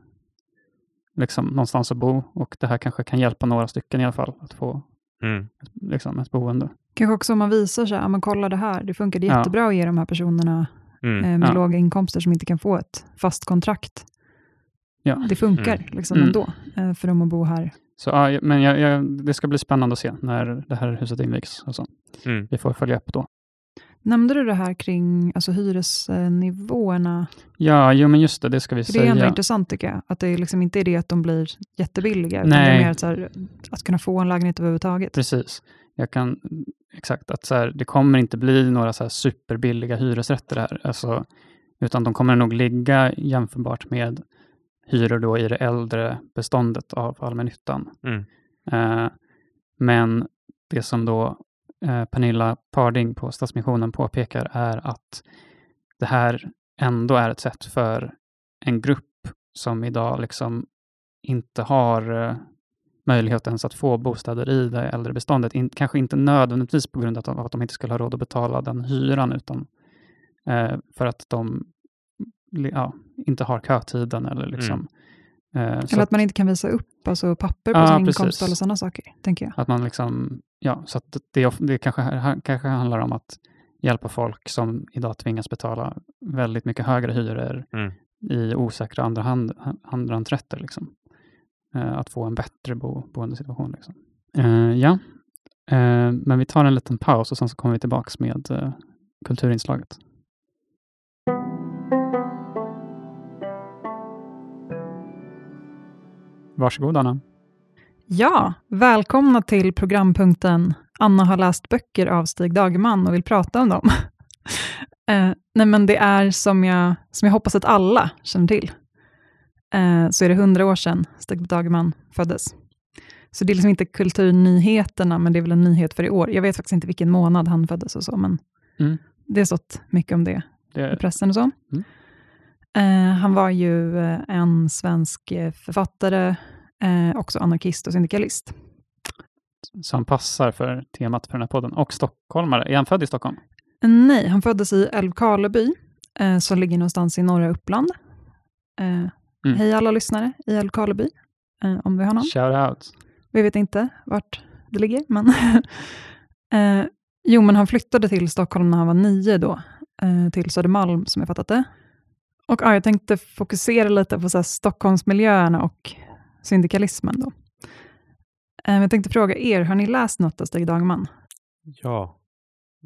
liksom någonstans att bo och det här kanske kan hjälpa några stycken i alla fall att få Mm. liksom, ett boende. Kanske också om man visar sig, ja men kolla det här, det funkade Ja. jättebra att ge de här personerna Mm. eh, med Ja. låga inkomster som inte kan få ett fast kontrakt. Ja. det funkar Mm. liksom Mm. ändå eh, för dem att bo här. Så, ja, men jag, jag, det ska bli spännande att se när det här huset invigs. Och så. Mm. Vi får följa upp då. Nämnde du det här kring alltså, hyresnivåerna? Ja, jo men just det, det ska vi För det är ändå säga. intressant tycker jag. Att det liksom inte är det att de blir jättebilliga, utan Nej. det är mer att, så här, att kunna få en lägenhet överhuvudtaget. Precis. Jag kan, exakt, att så här, det kommer inte bli några så superbilliga hyresrätter här. Alltså, utan de kommer nog ligga jämförbart med hyror då i det äldre beståndet av allmännyttan. Mm. Eh, men det som då eh, Pernilla Parding på Stadsmissionen påpekar är att det här ändå är ett sätt för en grupp som idag liksom inte har eh, möjlighet ens att få bostäder i det äldre beståndet. In, kanske inte nödvändigtvis på grund av att, att de inte skulle ha råd att betala den hyran, utan eh, för att de ja, inte har kötiden eller liksom. eh, så Eller att man inte kan visa upp alltså, papper på Ja, sin precis. inkomst eller sådana saker, tänker jag. Att man liksom, ja, så att det, det kanske, kanske handlar om att hjälpa folk som idag tvingas betala väldigt mycket högre hyror Mm. i osäkra andrahand, andrahandsrätter. Liksom. Eh, att få en bättre bo, boendesituation. Liksom. Eh, ja, eh, men vi tar en liten paus och sen så kommer vi tillbaks med eh, kulturinslaget. Varsågod Anna. Ja, välkomna till programpunkten Anna har läst böcker av Stig Dagerman och vill prata om dem. eh, nej men det är som jag, som jag hoppas att alla känner till, eh, så är det hundra år sedan Stig Dagerman föddes. Så det är liksom inte kulturnyheterna, men det är väl en nyhet för i år. Jag vet faktiskt inte vilken månad han föddes och så, men Mm. det har stått mycket om det i Det, pressen och så. Mm. Eh, han var ju eh, en svensk författare, eh, också anarkist och syndikalist. som passar för temat för den här podden. Och stockholmare. Är han född i Stockholm? Nej, han föddes i Älvkarleby, eh, som ligger någonstans i norra Uppland. Eh, Hej alla lyssnare i Älvkarleby, eh, om vi har någon. Shout out. Vi vet inte vart det ligger, men... eh, jo, men han flyttade till Stockholm när han var nio då, eh, till Södermalm, som jag fattat det. Och ja, jag tänkte fokusera lite på så här, Stockholmsmiljöerna och syndikalismen då. Eh, jag tänkte fråga er, har ni läst något av Stig Dagman? Ja,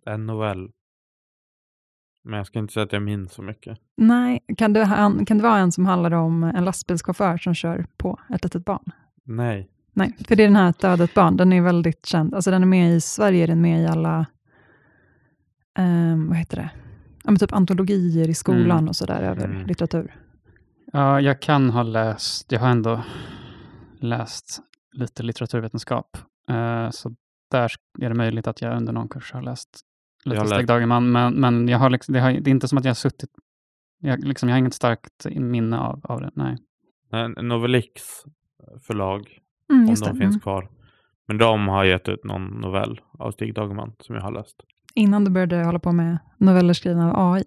en novell. Men jag ska inte säga att jag minns så mycket. Nej, kan det, han- kan det vara en som handlar om en lastbilschaufför som kör på ett litet barn? Nej. Nej, för det är den här Ett ödet barn, den är väldigt känd. Alltså den är med i Sverige, är den med i alla, ehm, vad heter det, ja, men typ antologier i skolan Mm. och sådär över Mm. litteratur. Ja, jag kan ha läst, jag har ändå läst lite litteraturvetenskap. Eh, så där är det möjligt att jag under någon kurs har läst lite läst- Dagerman. Men, men jag har liksom, det, har, det är inte som att jag har suttit, jag, liksom, jag har inget starkt minne av, av det. Nej. En Novelix förlag, Mm, om de det. finns Mm. kvar. Men de har gett ut någon novell av Stig Dagerman som jag har läst. Innan du började hålla på med noveller skrivna av AI.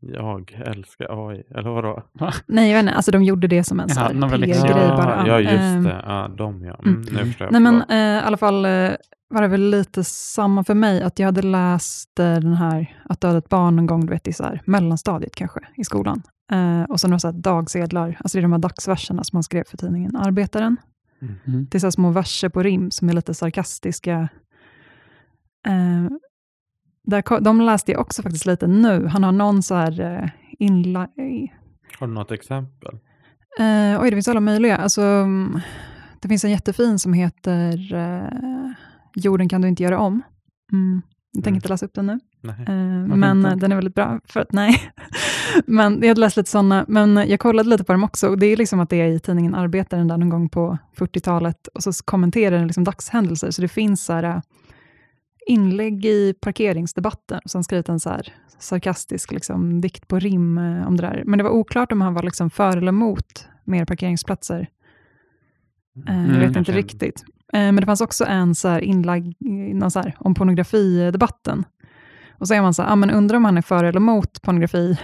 Jag älskar AI, eller vadå? Nej, jag vet inte, alltså de gjorde det som en ja, novellist. PR-grej Ja, bara. ja, just Ehm, det. Ja, de ja. Mm, mm. Nu förstår jag. Nej men eh, i alla fall eh, var det väl lite samma för mig, att jag hade läst eh, den här Att döda ett barn någon gång, du vet i så här, mellanstadiet kanske, i skolan. Eh, och så några så här dagsedlar, alltså det är de här dagsverserna som man skrev för tidningen Arbetaren. Mm. Det är så här små verser på rim som är lite sarkastiska. Eh, där, de läste jag också faktiskt lite nu. Han har någon så här eh, inla... Har du något exempel? Eh, oj, det finns alla möjliga. Alltså, mm, det finns en jättefin som heter eh, Jorden kan du inte göra om. Mm. Jag tänker Mm. inte läsa upp den nu. Varför men inte? den är väldigt bra, för att nej. men jag hade läst lite sådana, men jag kollade lite på dem också, och det är liksom att det är i tidningen Arbetaren där någon gång på 40-talet, och så kommenterar den liksom dagshändelser, så det finns så här, inlägg i parkeringsdebatten, och sen skrivit en så här sarkastisk liksom, dikt på rim eh, om det där. Men det var oklart om han var liksom för eller emot mer parkeringsplatser. Eh, Mm, jag vet inte riktigt. Eh, men det fanns också en så här inlägg någon så här, om pornografidebatten. Och så är man så här, ah, men undrar om han är för eller emot pornografi.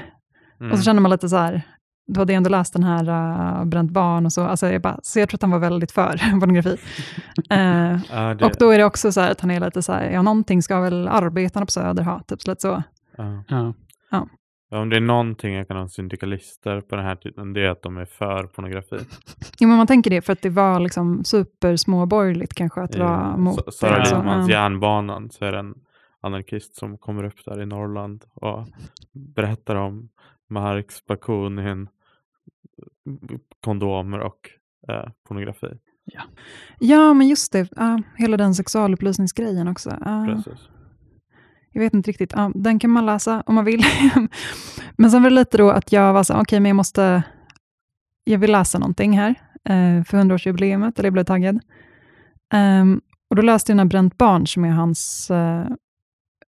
Mm. Och så känner man lite så här, då hade ändå läst den här uh, Bränt barn och så. Alltså jag bara, så jag tror att han var väldigt för pornografi. Eh, Ja, det, och då är det också så här att han är lite så här, ja någonting ska väl arbetarna på Söder ha, typ så lite så. ja. Ja. Om det är någonting jag kan ha syndikalister på den här tiden, det är att de är för pornografi. Jo, men man tänker det för att det var liksom supersmåborgerligt kanske att vara I mot Sa- Sara det. Så, Lidmans järnbanan så är det en anarkist som kommer upp där i Norrland och berättar om Marx, Bakunin, kondomer och eh, pornografi. ja, men just det. Ja, hela den sexualupplysningsgrejen också. Ja. Precis. Jag vet inte riktigt. Ja, den kan man läsa om man vill. men sen var det lite då att jag var så okej, men jag måste, jag vill läsa någonting här eh, för 100-årsjubileumet, eller jag blev taggad. Ehm, och då läste jag den här Bränt barn, som är hans, eh,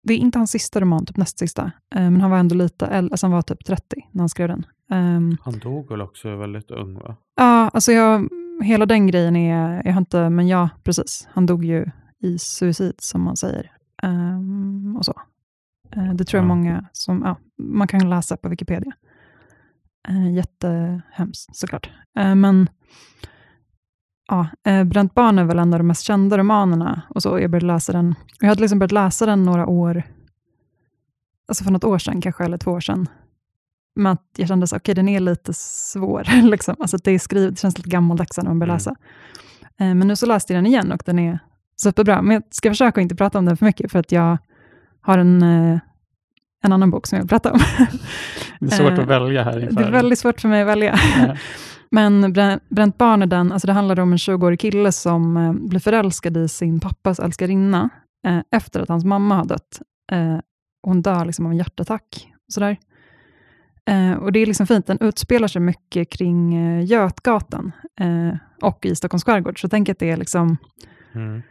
det är inte hans sista roman, typ näst sista, eh, men han var ändå lite äldre, alltså han var typ 30 när han skrev den. Ehm, Han dog väl också väldigt ung va? Ja, alltså jag, hela den grejen är, jag har inte, men ja, precis. Han dog ju i suicid, som man säger. Ehm, och så. Eh, det tror jag Ja. många som, ja, man kan läsa på Wikipedia. Uh, jättehemskt såklart. Eh, men ja, uh, Bränt barn är väl en av de mest kända romanerna. Och så, jag började läsa den, jag hade liksom börjat läsa den några år, alltså för något år sedan kanske, eller två år sedan. Men att jag kände att okay, den är lite svår. Liksom. Alltså det, är skrivet, det känns lite gammaldags när man börjar Mm. läsa. Eh, men nu så läste jag den igen och den är superbra. Men jag ska försöka att inte prata om den för mycket, för att jag har en, eh, en annan bok som jag vill prata om. Det är svårt Eh, att välja här inför. det är väldigt svårt för mig att välja. Ja. Men Brä- Bränt barn är den, alltså det handlar om en 20-årig kille som eh, blir förälskad i sin pappas älskarinna eh, efter att hans mamma har dött. Eh, hon dör liksom av en hjärtattack. Sådär. Eh, och det är liksom fint, den utspelar sig mycket kring eh, Götgatan eh, och i Stockholms skärgård. Så tänk att det är liksom Mm.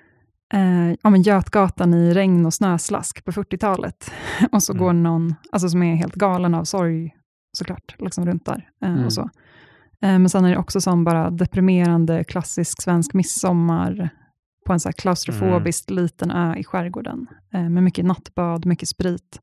eh, ja, men Götgatan i regn och snöslask på 40-talet. och så Mm. går någon, alltså som är helt galen av sorg, såklart, liksom runt där. Eh, Mm. och så. Eh, men sen är det också som bara deprimerande klassisk svensk midsommar på en så här klaustrofobiskt liten ö i skärgården. Eh, med mycket nattbad, mycket sprit.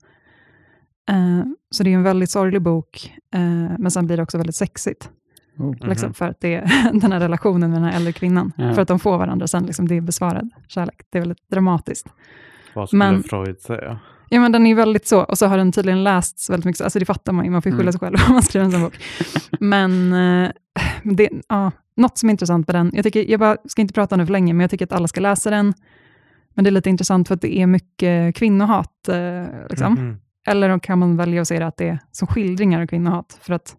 Eh, så det är en väldigt sorglig bok, eh, men sen blir det också väldigt sexigt. Oh. Liksom, Mhm. för att det är den här relationen med den här äldre kvinnan. Ja. För att de får varandra sen, liksom, det är besvarad kärlek. Det är väldigt dramatiskt. Vad skulle Men- Freud säga? Ja, men den är väldigt så, och så har den tydligen lästs väldigt mycket, alltså det fattar man ju, man får skylla Mm. sig själv om man skriver en sån bok. Men eh, det, ja, något som är intressant med den, jag, tycker, jag bara, ska inte prata om den för länge, men jag tycker att alla ska läsa den. Men det är lite intressant för att det är mycket kvinnohat, eh, liksom. Mhm. Eller kan man välja att se det att det är som skildringar av kvinnohat. För att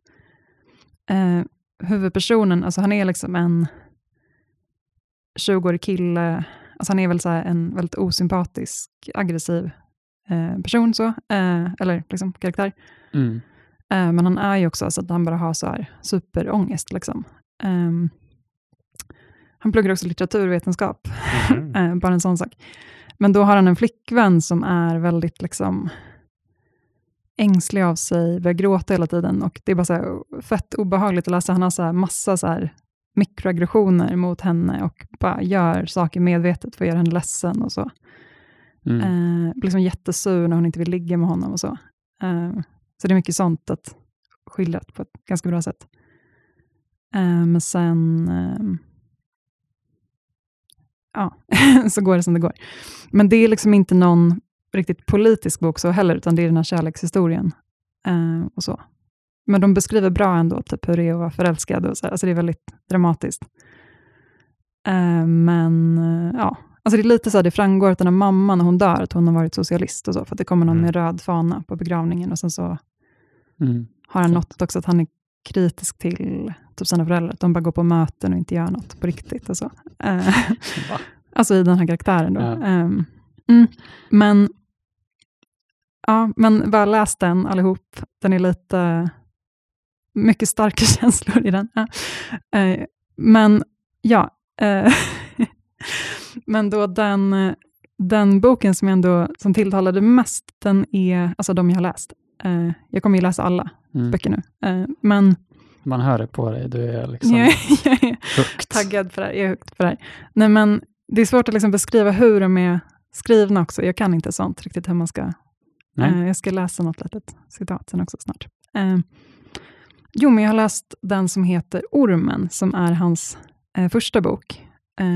eh, huvudpersonen, alltså han är liksom en 20-årig kille, alltså han är väl så här en väldigt osympatisk, aggressiv eh, person, så, eh, eller liksom karaktär. Mm. Eh, men han är ju också så att han bara har så här superångest. Liksom. Ehm, han pluggar också litteraturvetenskap, eh, bara en sån sak. Men då har han en flickvän som är väldigt liksom, ängslig av sig, börjar gråta hela tiden och det är bara så fett obehagligt att läsa. Han har så här, massa så här, mikroaggressioner mot henne och bara gör saker medvetet för att göra henne ledsen och så. Mm. Eh, liksom jättesur när hon inte vill ligga med honom och så. Eh, så det är mycket sånt att skildrat på ett ganska bra sätt. Eh, men sen, ehm, ja, så går det som det går. Men det är liksom inte någon riktigt politisk bok så heller, utan det är den här kärlekshistorien. Eh, och så. Men de beskriver bra ändå, typ hur det är att vara förälskad. Och så. Alltså det är väldigt dramatiskt. Eh, men eh, ja, alltså det är lite så här, det framgår att den här mamman när hon dör, att hon har varit socialist och så, för att det kommer någon Mm. med röd fana på begravningen och sen så Mm. har han något också att han är kritisk till typ sina föräldrar, att de bara går på möten och inte gör något på riktigt. Och så. Eh, alltså i den här karaktären. Då. Ehm, mm, men, ja, men bara läs den allihop. Den är lite, mycket starka känslor i den. Ja. Eh, men ja, eh, men då den, den boken som, ändå, som tilltalade mest, den är, alltså de jag har läst. Eh, jag kommer ju läsa alla Mm. böcker nu. Men Man hör det på dig, du är liksom jag, jag är taggad för det här. Jag är högt för det här. Nej, men det är svårt att liksom beskriva hur de är skrivna också. Jag kan inte sånt riktigt hur man ska... Nej. Eh, jag ska läsa något litet citat sen också snart. Eh, jo, men jag har läst den som heter Ormen, som är hans eh, första bok.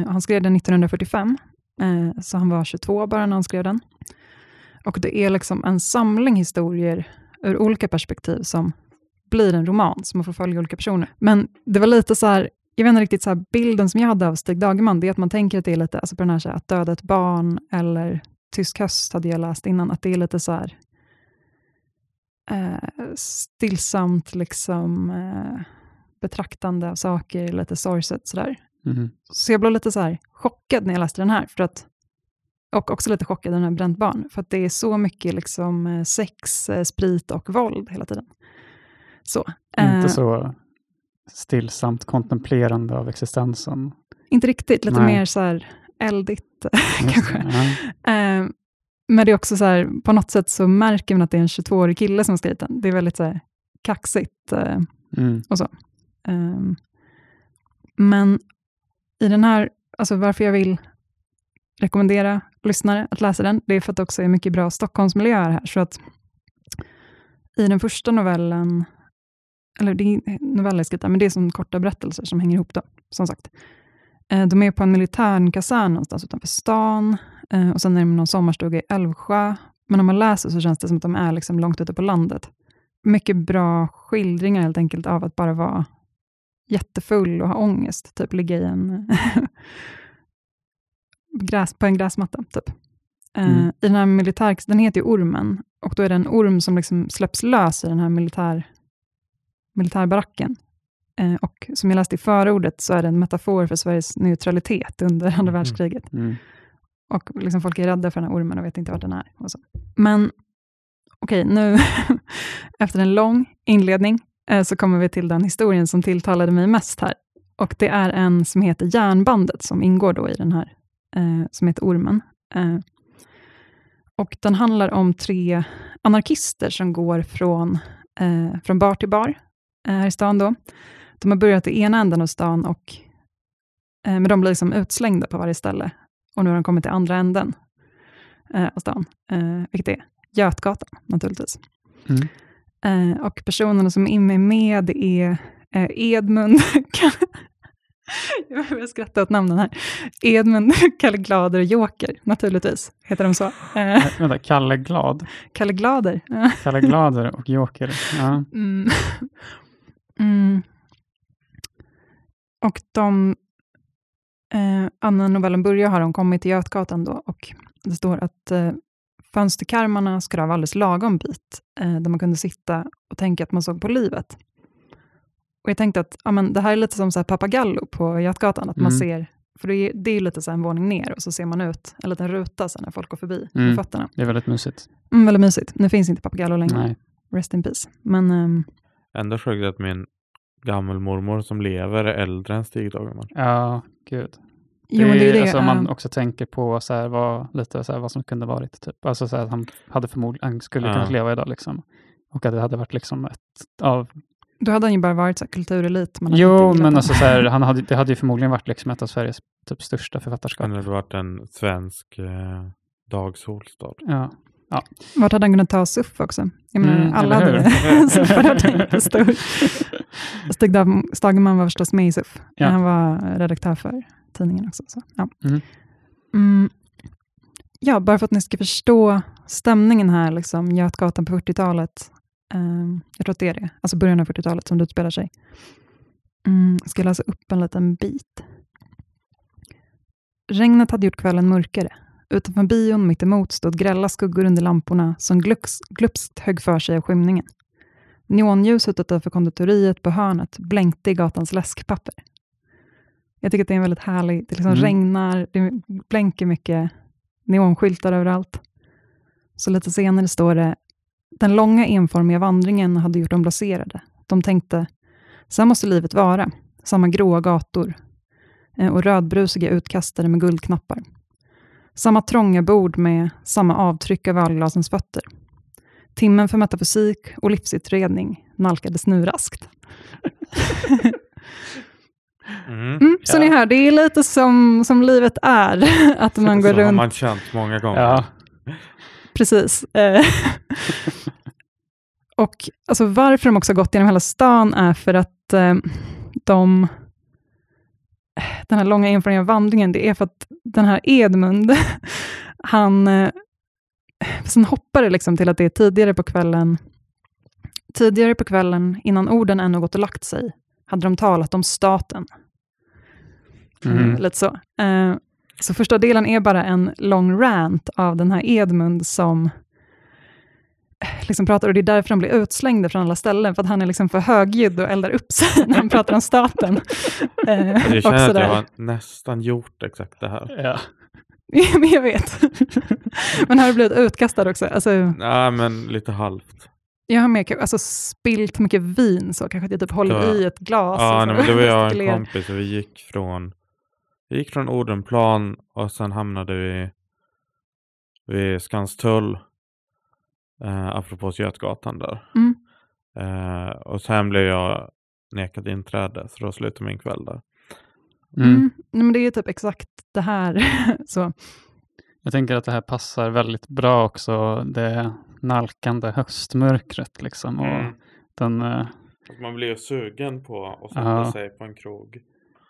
Han skrev den 1945, så han var 22 bara när han skrev den. Och det är liksom en samling historier ur olika perspektiv som blir en roman, som man får följa olika personer. Men det var lite så här, jag vet inte riktigt, så här, bilden som jag hade av Stig Dagerman, det är att man tänker att det är lite, alltså på den här, så här att döda ett barn, eller Tysk höst hade jag läst innan, att det är lite så här eh, stillsamt liksom eh, betraktande av saker, lite sorgset sådär. Mhm. Så jag blev lite så här chockad när jag läste den här, för att, och också lite chockad när den har bränt barn, för att det är så mycket liksom eh, sex, eh, sprit och våld hela tiden. Så. eh, Inte så stillsamt kontemplerande av existensen. Inte riktigt, lite Nej. mer så här eldigt Just kanske. Eh, men det är också så här, på något sätt så märker man att det är en 22-årig kille som har skrivit den. Det är väldigt så här kaxigt. eh, Mm. Ehm, men i den här, alltså varför jag vill rekommendera lyssnare att läsa den, det är för att det också är mycket bra Stockholmsmiljöer här. Så att i den första novellen, eller det är noveller men det är som korta berättelser som hänger ihop då, som sagt. Eh, De är på en militärkasern någonstans utanför stan, eh, och sen är de någon sommarstuga i Älvsjö. Men om man läser så känns det som att de är liksom långt ute på landet. Mycket bra skildringar helt enkelt av att bara vara jättefull och ha ångest, typ ligga i en gräs, på en gräsmatta. Typ. Eh, Mm. I den här militär, den heter ju Ormen, och då är det en orm som liksom släpps lös i den här militär, militärbaracken. Eh, och som jag läste i förordet så är det en metafor för Sveriges neutralitet under andra Mhm. världskriget. Mm. Och liksom folk är rädda för den här ormen och vet inte vart den är. Och så. Men okej, nu efter en lång inledning eh, så kommer vi till den historien som tilltalade mig mest här. Och det är en som heter Järnbandet som ingår då i den här, eh, som heter Ormen. Eh, och den handlar om tre anarkister som går från, eh, från bar till bar här i stan. Då. De har börjat i ena änden av stan, och, eh, men de blir liksom utslängda på varje ställe. Och nu har de kommit till andra änden eh, av stan, eh, vilket är Götgatan naturligtvis. Mm. Eh, och personerna som är med, är eh, Edmund, jag börjar skratta åt namnen här, Edmund, Kalle Glader och Joker, naturligtvis, heter de så. Eh, Äh, vänta, Kalle Glad? Kalle Glader. Kalle Glader och Joker. Ja. Mm. Mm. Och de, eh, Anna novellen börjar har de kommit till Götgatan då och det står att eh, fönsterkarmarna ska vara alldeles lagom bit, eh, där man kunde sitta och tänka att man såg på livet. Och jag tänkte att ja, men det här är lite som så här Papagallo på Götgatan, att man Mm. ser, för det är, det är lite så här en våning ner och så ser man ut en liten ruta sen när folk går förbi Mm. med fötterna. Det är väldigt mysigt. Mm, väldigt mysigt. Nu finns inte Papagallo längre, Nej. rest in peace. Men ehm, Ändå sjukt att min gammelmormor som lever är äldre än Stig Dagerman. Ja, gud. jo, men det är ju det. Alltså, om man också tänker på så här, vad, lite så här, vad som kunde varit. Typ. Alltså så här, att han hade förmodligen, han skulle Ja. kunnat leva idag liksom. Och att det hade varit liksom ett av... Då hade han ju bara varit så här kulturelit. Man Jo, men alltså så här, han hade, det hade ju förmodligen varit liksom ett av Sveriges typ största författarskap. Han hade varit en svensk eh, dagsolstad. Ja. Vart hade han kunnat ta SUF också? Jag menar, Mm, alla hade stor. Stig Stagerman var förstås med i SUF. Ja. Han var redaktör för tidningen också. Så, ja. Mm. Mm. ja, bara för att ni ska förstå stämningen här, liksom, Götgatan på 40-talet. Ehm, jag tror att det är det, alltså början av 40-talet som det utspelar sig. Mm, jag ska läsa upp en liten bit. Regnet hade gjort kvällen mörkare. Utanför bion mitt emot stod grälla skuggor under lamporna som glux, glupskt högg för sig av skymningen. Neonljuset utanför konditoriet på hörnet blänkte i gatans läskpapper. Jag tycker att det är en väldigt härlig, det liksom Mm. regnar, det blänker mycket neonskyltar överallt. Så lite senare står det, den långa enformiga vandringen hade gjort dem blaserade. De tänkte, så här måste livet vara. Samma gråa gator eh, och rödbrusiga utkastare med guldknappar. Samma trånga bord med samma avtryck av ölglasens fötter. Timmen för metafysik och livsutredning nalkades nu raskt. Mm. Mm, så Ja. ni hör, det är lite som, som livet är. Att man går så har runt man känt många gånger. Ja. Precis. Eh, och alltså varför de också har gått genom hela stan är för att eh, de, den här långa erfarenheten av vandringen, det är för att den här Edmund, han, eh, sen hoppar det liksom till att det är tidigare på kvällen, Tidigare på kvällen, innan orden ännu gått och lagt sig, hade de talat om staten. Mm. Eh, Lite så. Eh, så första delen är bara en lång rant av den här Edmund som liksom pratar, och det är därför han blir utslängd från alla ställen, för att han är liksom för högljudd och eldar upp sig när han pratar om staten. Eh, Jag känner att jag har nästan gjort exakt det här. Ja. Men jag vet. Men har du blivit utkastad också? Alltså, Nej, men lite halvt. jag har mer alltså, spillt mycket vin, så kanske att jag typ håller var- i ett glas. Ja, nej, men det var jag och en kompis och vi gick från vi gick från Odenplan och sen hamnade vi vid Skanstull. Eh, apropå Götgatan där. Mm. Eh, och sen blev jag nekad inträde så då slutade min kväll där. Mm. Mm. Nej, men det är typ exakt det här. så. Jag tänker att det här passar väldigt bra också, det nalkande höstmörkret liksom. Och Mm. den, eh, Man blir ju sugen på att sätta Ja. sig på en krog.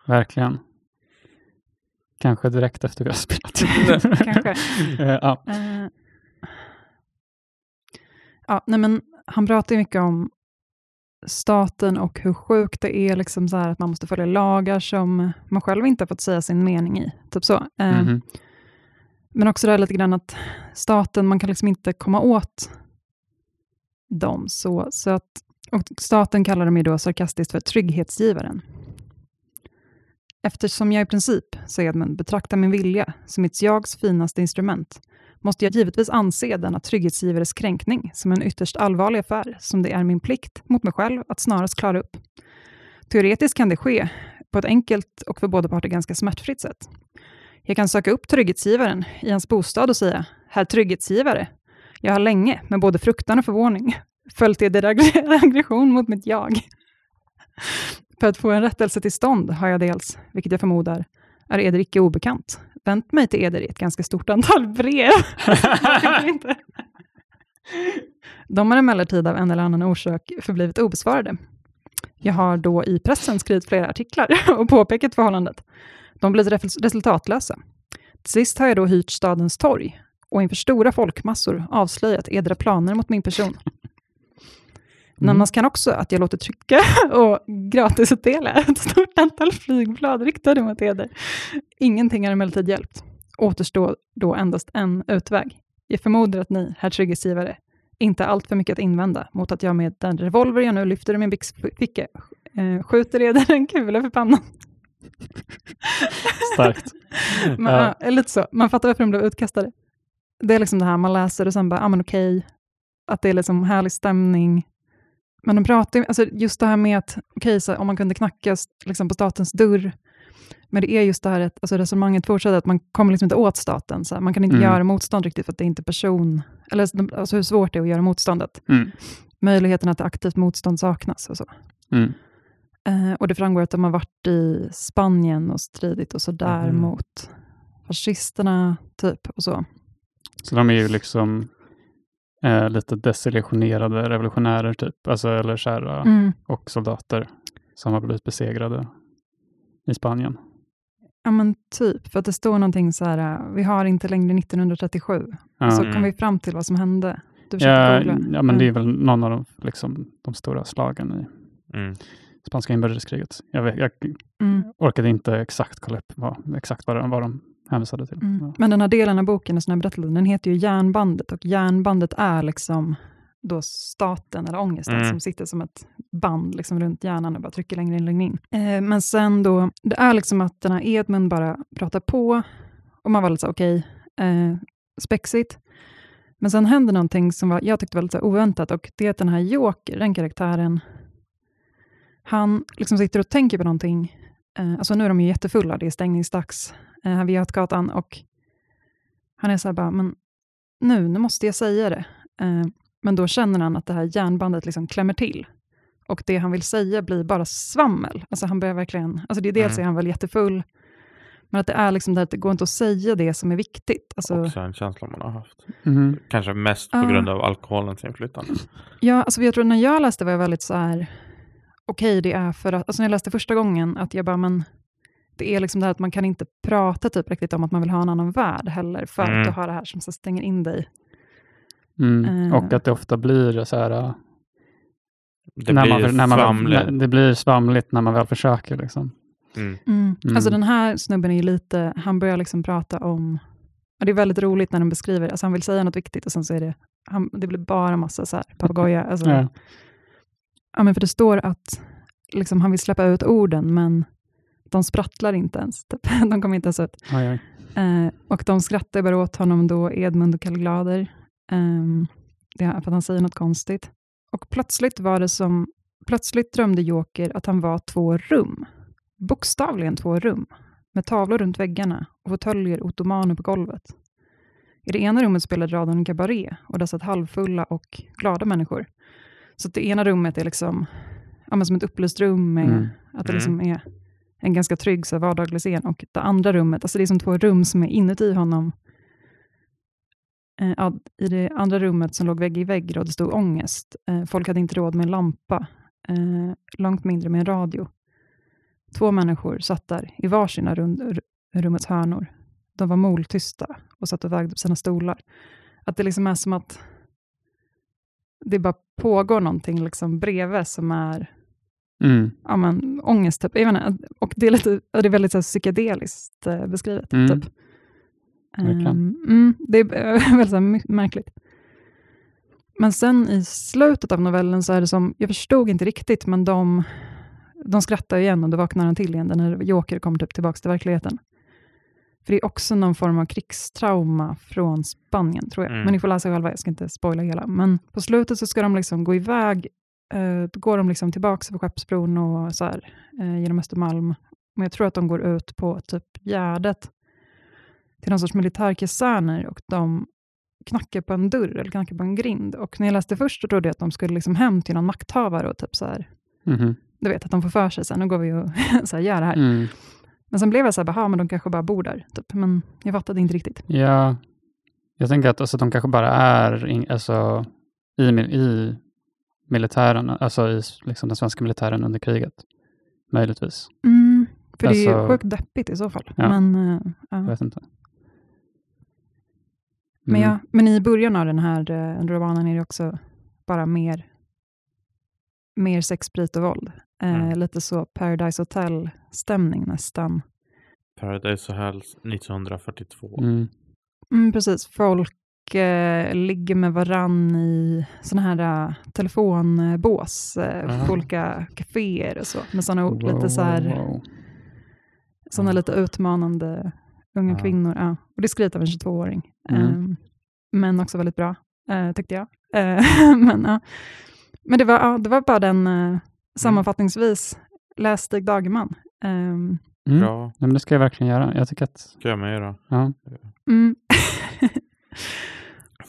verkligen. Kanske direkt efter vi har spelat. Kanske. Eh, ja. Eh, ja, nej men han pratar ju mycket om staten och hur sjukt det är liksom så här att man måste följa lagar som man själv inte har fått säga sin mening i. Typ så. Eh, Mhm. Men också det här lite grann att staten, man kan liksom inte komma åt dem. Så, så att, och staten kallar dem ju då sarkastiskt för trygghetsgivaren. Eftersom jag i princip, säger Edmund, betraktar min vilja som mitt jags finaste instrument, måste jag givetvis anse denna trygghetsgivares kränkning som en ytterst allvarlig affär, som det är min plikt mot mig själv att snarast klara upp. Teoretiskt kan det ske på ett enkelt och för båda parter ganska smärtfritt sätt. Jag kan söka upp trygghetsgivaren i hans bostad och säga, herr trygghetsgivare, jag har länge, med både fruktan och förvåning, följt er aggression mot mitt jag. För att få en rättelse till stånd har jag dels, vilket jag förmodar, är eder icke obekant, vänt mig till eder i ett ganska stort antal brev. Alltså, De har emellertid av en eller annan orsak förblivit obesvarade. Jag har då i pressen skrivit flera artiklar och påpekat förhållandet. De blir resultatlösa. Till sist har jag då hyrt stadens torg och inför stora folkmassor avslöjat edra planer mot min person. Nämnas kan också att jag låter trycka och gratisutdela ett stort antal flygblad riktade mot eder. Ingenting har emellertid hjälpt. Återstår då endast en utväg. Jag förmodar att ni, herr trygghetsgivare, inte allt för mycket att invända mot att jag med den revolver jag nu lyfter ur min byxficka eh, skjuter eder en kula för pannan. Starkt. Man, Ja. Lite så. Man fattar varför de blev utkastade. Det är liksom det här man läser och sen bara, ja men okej, att det är liksom härlig stämning. Men de pratar alltså just det här med att, okej, så om man kunde knacka liksom på statens dörr, men det är just det här, att, alltså resonemanget fortsätter, att man kommer liksom inte åt staten, så här, man kan inte Mm. göra motstånd riktigt för att det är inte person, eller alltså hur svårt det är att göra motståndet. Mm. Möjligheten till aktivt motstånd saknas och så. Mm. Eh, och det framgår att de har varit i Spanien och stridit och sådär Mhm. mot fascisterna, typ, och så. Så de är ju liksom eh, lite desillusionerade revolutionärer typ, alltså, eller så här, eh, Mm. och soldater som har blivit besegrade i Spanien. Ja, men typ, för att det står någonting så här, eh, vi har inte längre 1937. Ja. Så Mm. kom vi fram till vad som hände. Du Ja, ja, men det är Mm. väl någon av de, liksom, de stora slagen i Mm. spanska inbördeskriget. Jag, vet, jag Mm. orkade inte exakt kolla upp vad, exakt vad, de- vad de hänvisade till. Mm. Ja. Men den här delen av boken, som jag berättade, den heter ju Järnbandet och järnbandet är liksom då staten eller ångesten Mm. som sitter som ett band liksom runt hjärnan och bara trycker längre in, längre in. Eh, men sen då, det är liksom att den här Edmund bara pratar på och man var lite så okej, eh, spexigt. Men sen händer någonting som var, jag tyckte var lite oväntat och det är att den här Joker, den karaktären, han liksom sitter och tänker på någonting. Eh, alltså nu är de ju jättefulla, det är stängningsdags här vid Götgatan och han är så här bara, men nu, nu måste jag säga det. Eh, men då känner han att det här järnbandet liksom klämmer till. Och det han vill säga blir bara svammel. Alltså han börjar verkligen, alltså det är dels Mm. är han väl jättefull, men att det är liksom det att det går inte att säga det som är viktigt. Alltså, Också en känsla man har haft. Mhm. Kanske mest på grund av alkoholens inflytande. Ja, alltså jag tror när jag läste var jag väldigt så här, okej det är för att, alltså när jag läste första gången, att jag bara, men det är liksom det här att man kan inte prata typ riktigt om att man vill ha en annan värld heller, för Mm. att du har det här som så stänger in dig. Mm. Eh. Och att det ofta blir så här, äh, Det när blir man, när man, svamligt. när, det blir svamligt när man väl försöker. Liksom. Mm. Mm. Mm. Alltså den här snubben är ju lite, han börjar liksom prata om, och det är väldigt roligt när han beskriver, alltså han vill säga något viktigt och sen så är det, han, det blir bara massa så här papegoja. Alltså, Ja. ja. men för det står att liksom, han vill släppa ut orden, men de sprattlar inte ens. Typ. De kommer inte ens ut. Oj, oj. Eh, och de skrattar bara åt honom då, Edmund och Kalle Glader. Ehm, för att han säger något konstigt. Och plötsligt var det som, plötsligt drömde Joker att han var två rum. Bokstavligen två rum. Med tavlor runt väggarna och fåtöljer och ottomaner på golvet. I det ena rummet spelade radion kabaré och där satt halvfulla och glada människor. Så det ena rummet är liksom ja, som ett upplyst rum med Mm. att det liksom är en ganska trygg så vardaglig scen. Och det andra rummet, alltså det är som två rum som är inuti honom. Eh, I det andra rummet som låg vägg i vägg och det stod ångest. Eh, folk hade inte råd med en lampa, eh, långt mindre med en radio. Två människor satt där i varsina rund, rummets hörnor. De var moltysta och satt och vägde på sina stolar. Att det liksom är som att det bara pågår någonting liksom bredvid som är Mm. ja, men, ångest. Typ. Jag inte, och det är, lite, det är väldigt så här, psykedeliskt eh, beskrivet. Mm. Typ. Mm, det är eh, väldigt så här, märkligt. Men sen i slutet av novellen så är det som, jag förstod inte riktigt, men de, de skrattar igen och då vaknar han till igen, när Joker kommer typ tillbaka till verkligheten. För det är också någon form av krigstrauma från Spanien, tror jag. Mm. Men ni får läsa själva, jag ska inte spoila hela. Men på slutet så ska de liksom gå iväg, då går de liksom tillbaka för Skeppsbron och så här, eh, genom Östermalm. Men jag tror att de går ut på typ Gärdet till någon sorts militärkaserner och de knackar på en dörr eller knackar på en grind. Och när jag läste först så trodde jag att de skulle liksom hem till någon makthavare och typ så här, Mhm. du vet att de får för sig, så här, nu går vi och så här, gör det här. Mm. Men sen blev jag så här, "Jaha, men de kanske bara bor där. Typ. Men jag fattade inte riktigt. Ja, jag tänker att alltså, de kanske bara är in, alltså, i, i militären, alltså i liksom, den svenska militären under kriget. Möjligtvis. Mm, för det är ju Alltså- sjukt deppigt i så fall. Ja. Men, ja. Jag vet inte. Men, Mm. ja, men i början av den här eh, romanen är det också bara mer, mer sex, sprit och våld. Eh, Mm. Lite så Paradise Hotel-stämning nästan. Paradise Hotel 1942. Mm. Mm, precis, folk eh, ligger med varann i såna här uh, telefonbås Ah. på olika kaféer och så. Med såna Wow, lite, så här, wow, såna lite utmanande unga kvinnor. Ja. Och det är skrivet av en 22-åring. Mm. Eh, men också väldigt bra, eh, tyckte jag. Eh, men ja. men det, var, ja, det var bara den, eh, sammanfattningsvis, läs Stig Dagerman. Ehm, Mm. Bra. Ja, men det ska jag verkligen göra. Jag tycker att, Ska jag med göra. ja. mm.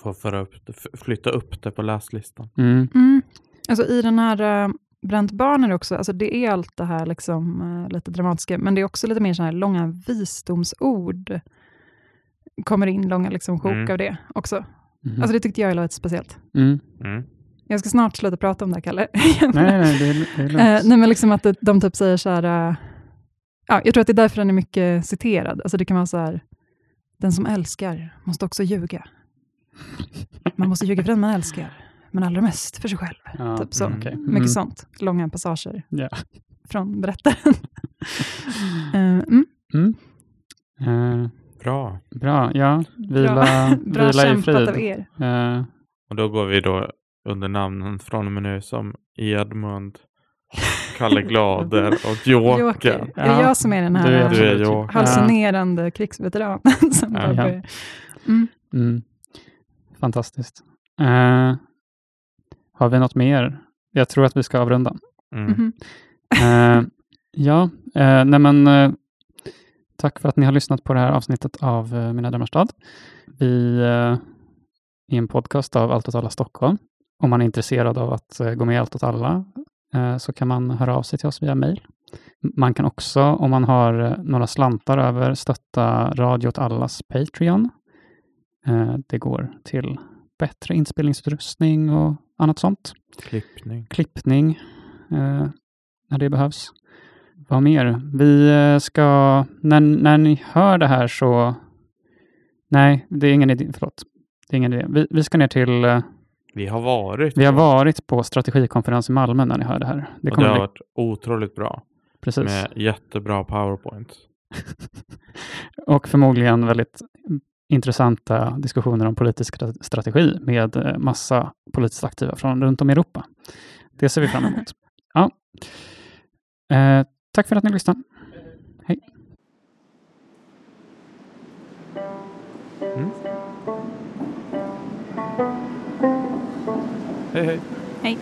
Får föra upp flytta upp det på läslistan. Mm. Mm. Alltså i den här uh, Bränt barn är det också, alltså det är allt det här liksom, eh, lite dramatiska, men det är också lite mer sådana här långa visdomsord. Kommer in långa liksom, sjok Mm. av det också. Mhm. Alltså det tyckte jag är lite speciellt. mm. Mm. Jag ska snart sluta prata om det här, Kalle. Nej, nej, det är, det är lugnt. Eh, nej, men liksom att de typ säger så här, eh, ja, jag tror att det är därför den är mycket citerad. Alltså det kan vara så här, den som älskar måste också ljuga. Man måste ljuga för den man älskar, men allra mest för sig själv. ja, typ så. mm, okej. Mycket Mm. sånt, långa passager Ja. från berättaren. Eh, mm. Mm. Eh, Bra. bra, ja. Vila, Bra, bra vila i kämpat frid. av er. Eh, Och då går vi då under namnen från och med nu som Edmund, Kalle Glader och Joker. Joker. Är det Ja, jag som är den du är här Du är absolut- Joker. hallucinerande krigsveteranen som Ja. Mm. Mm. Fantastiskt. Eh, har vi något mer? Jag tror att vi ska avrunda. Mm. Eh, ja, eh, nej men eh, tack för att ni har lyssnat på det här avsnittet av eh, Mina drömmars stad. Vi eh, är en podcast av Allt åt alla Stockholm. Om man är intresserad av att eh, gå med i Allt åt alla eh, så kan man höra av sig till oss via mail. Man kan också, om man har eh, några slantar över, stötta Radio åt allas Patreon. Eh, det går till bättre inspelningsutrustning och annat sånt Klippning. klippning eh, när det behövs. Vad mer? Vi eh, ska, när, när ni hör det här så, nej, det är ingen idé, förlåt. Det är ingen idé. Vi, vi ska ner till, Vi har varit. Vi har varit på strategikonferens i Malmö när ni hör det här. Det och det kommer har bli, varit otroligt bra. precis. Med jättebra powerpoint. Och förmodligen väldigt intressanta diskussioner om politisk stra- strategi med eh, massa politiskt aktiva från runt om i Europa. Det ser vi fram emot. Ja. Eh, tack för att ni lyssnade. Hej. Hej hej. Hej.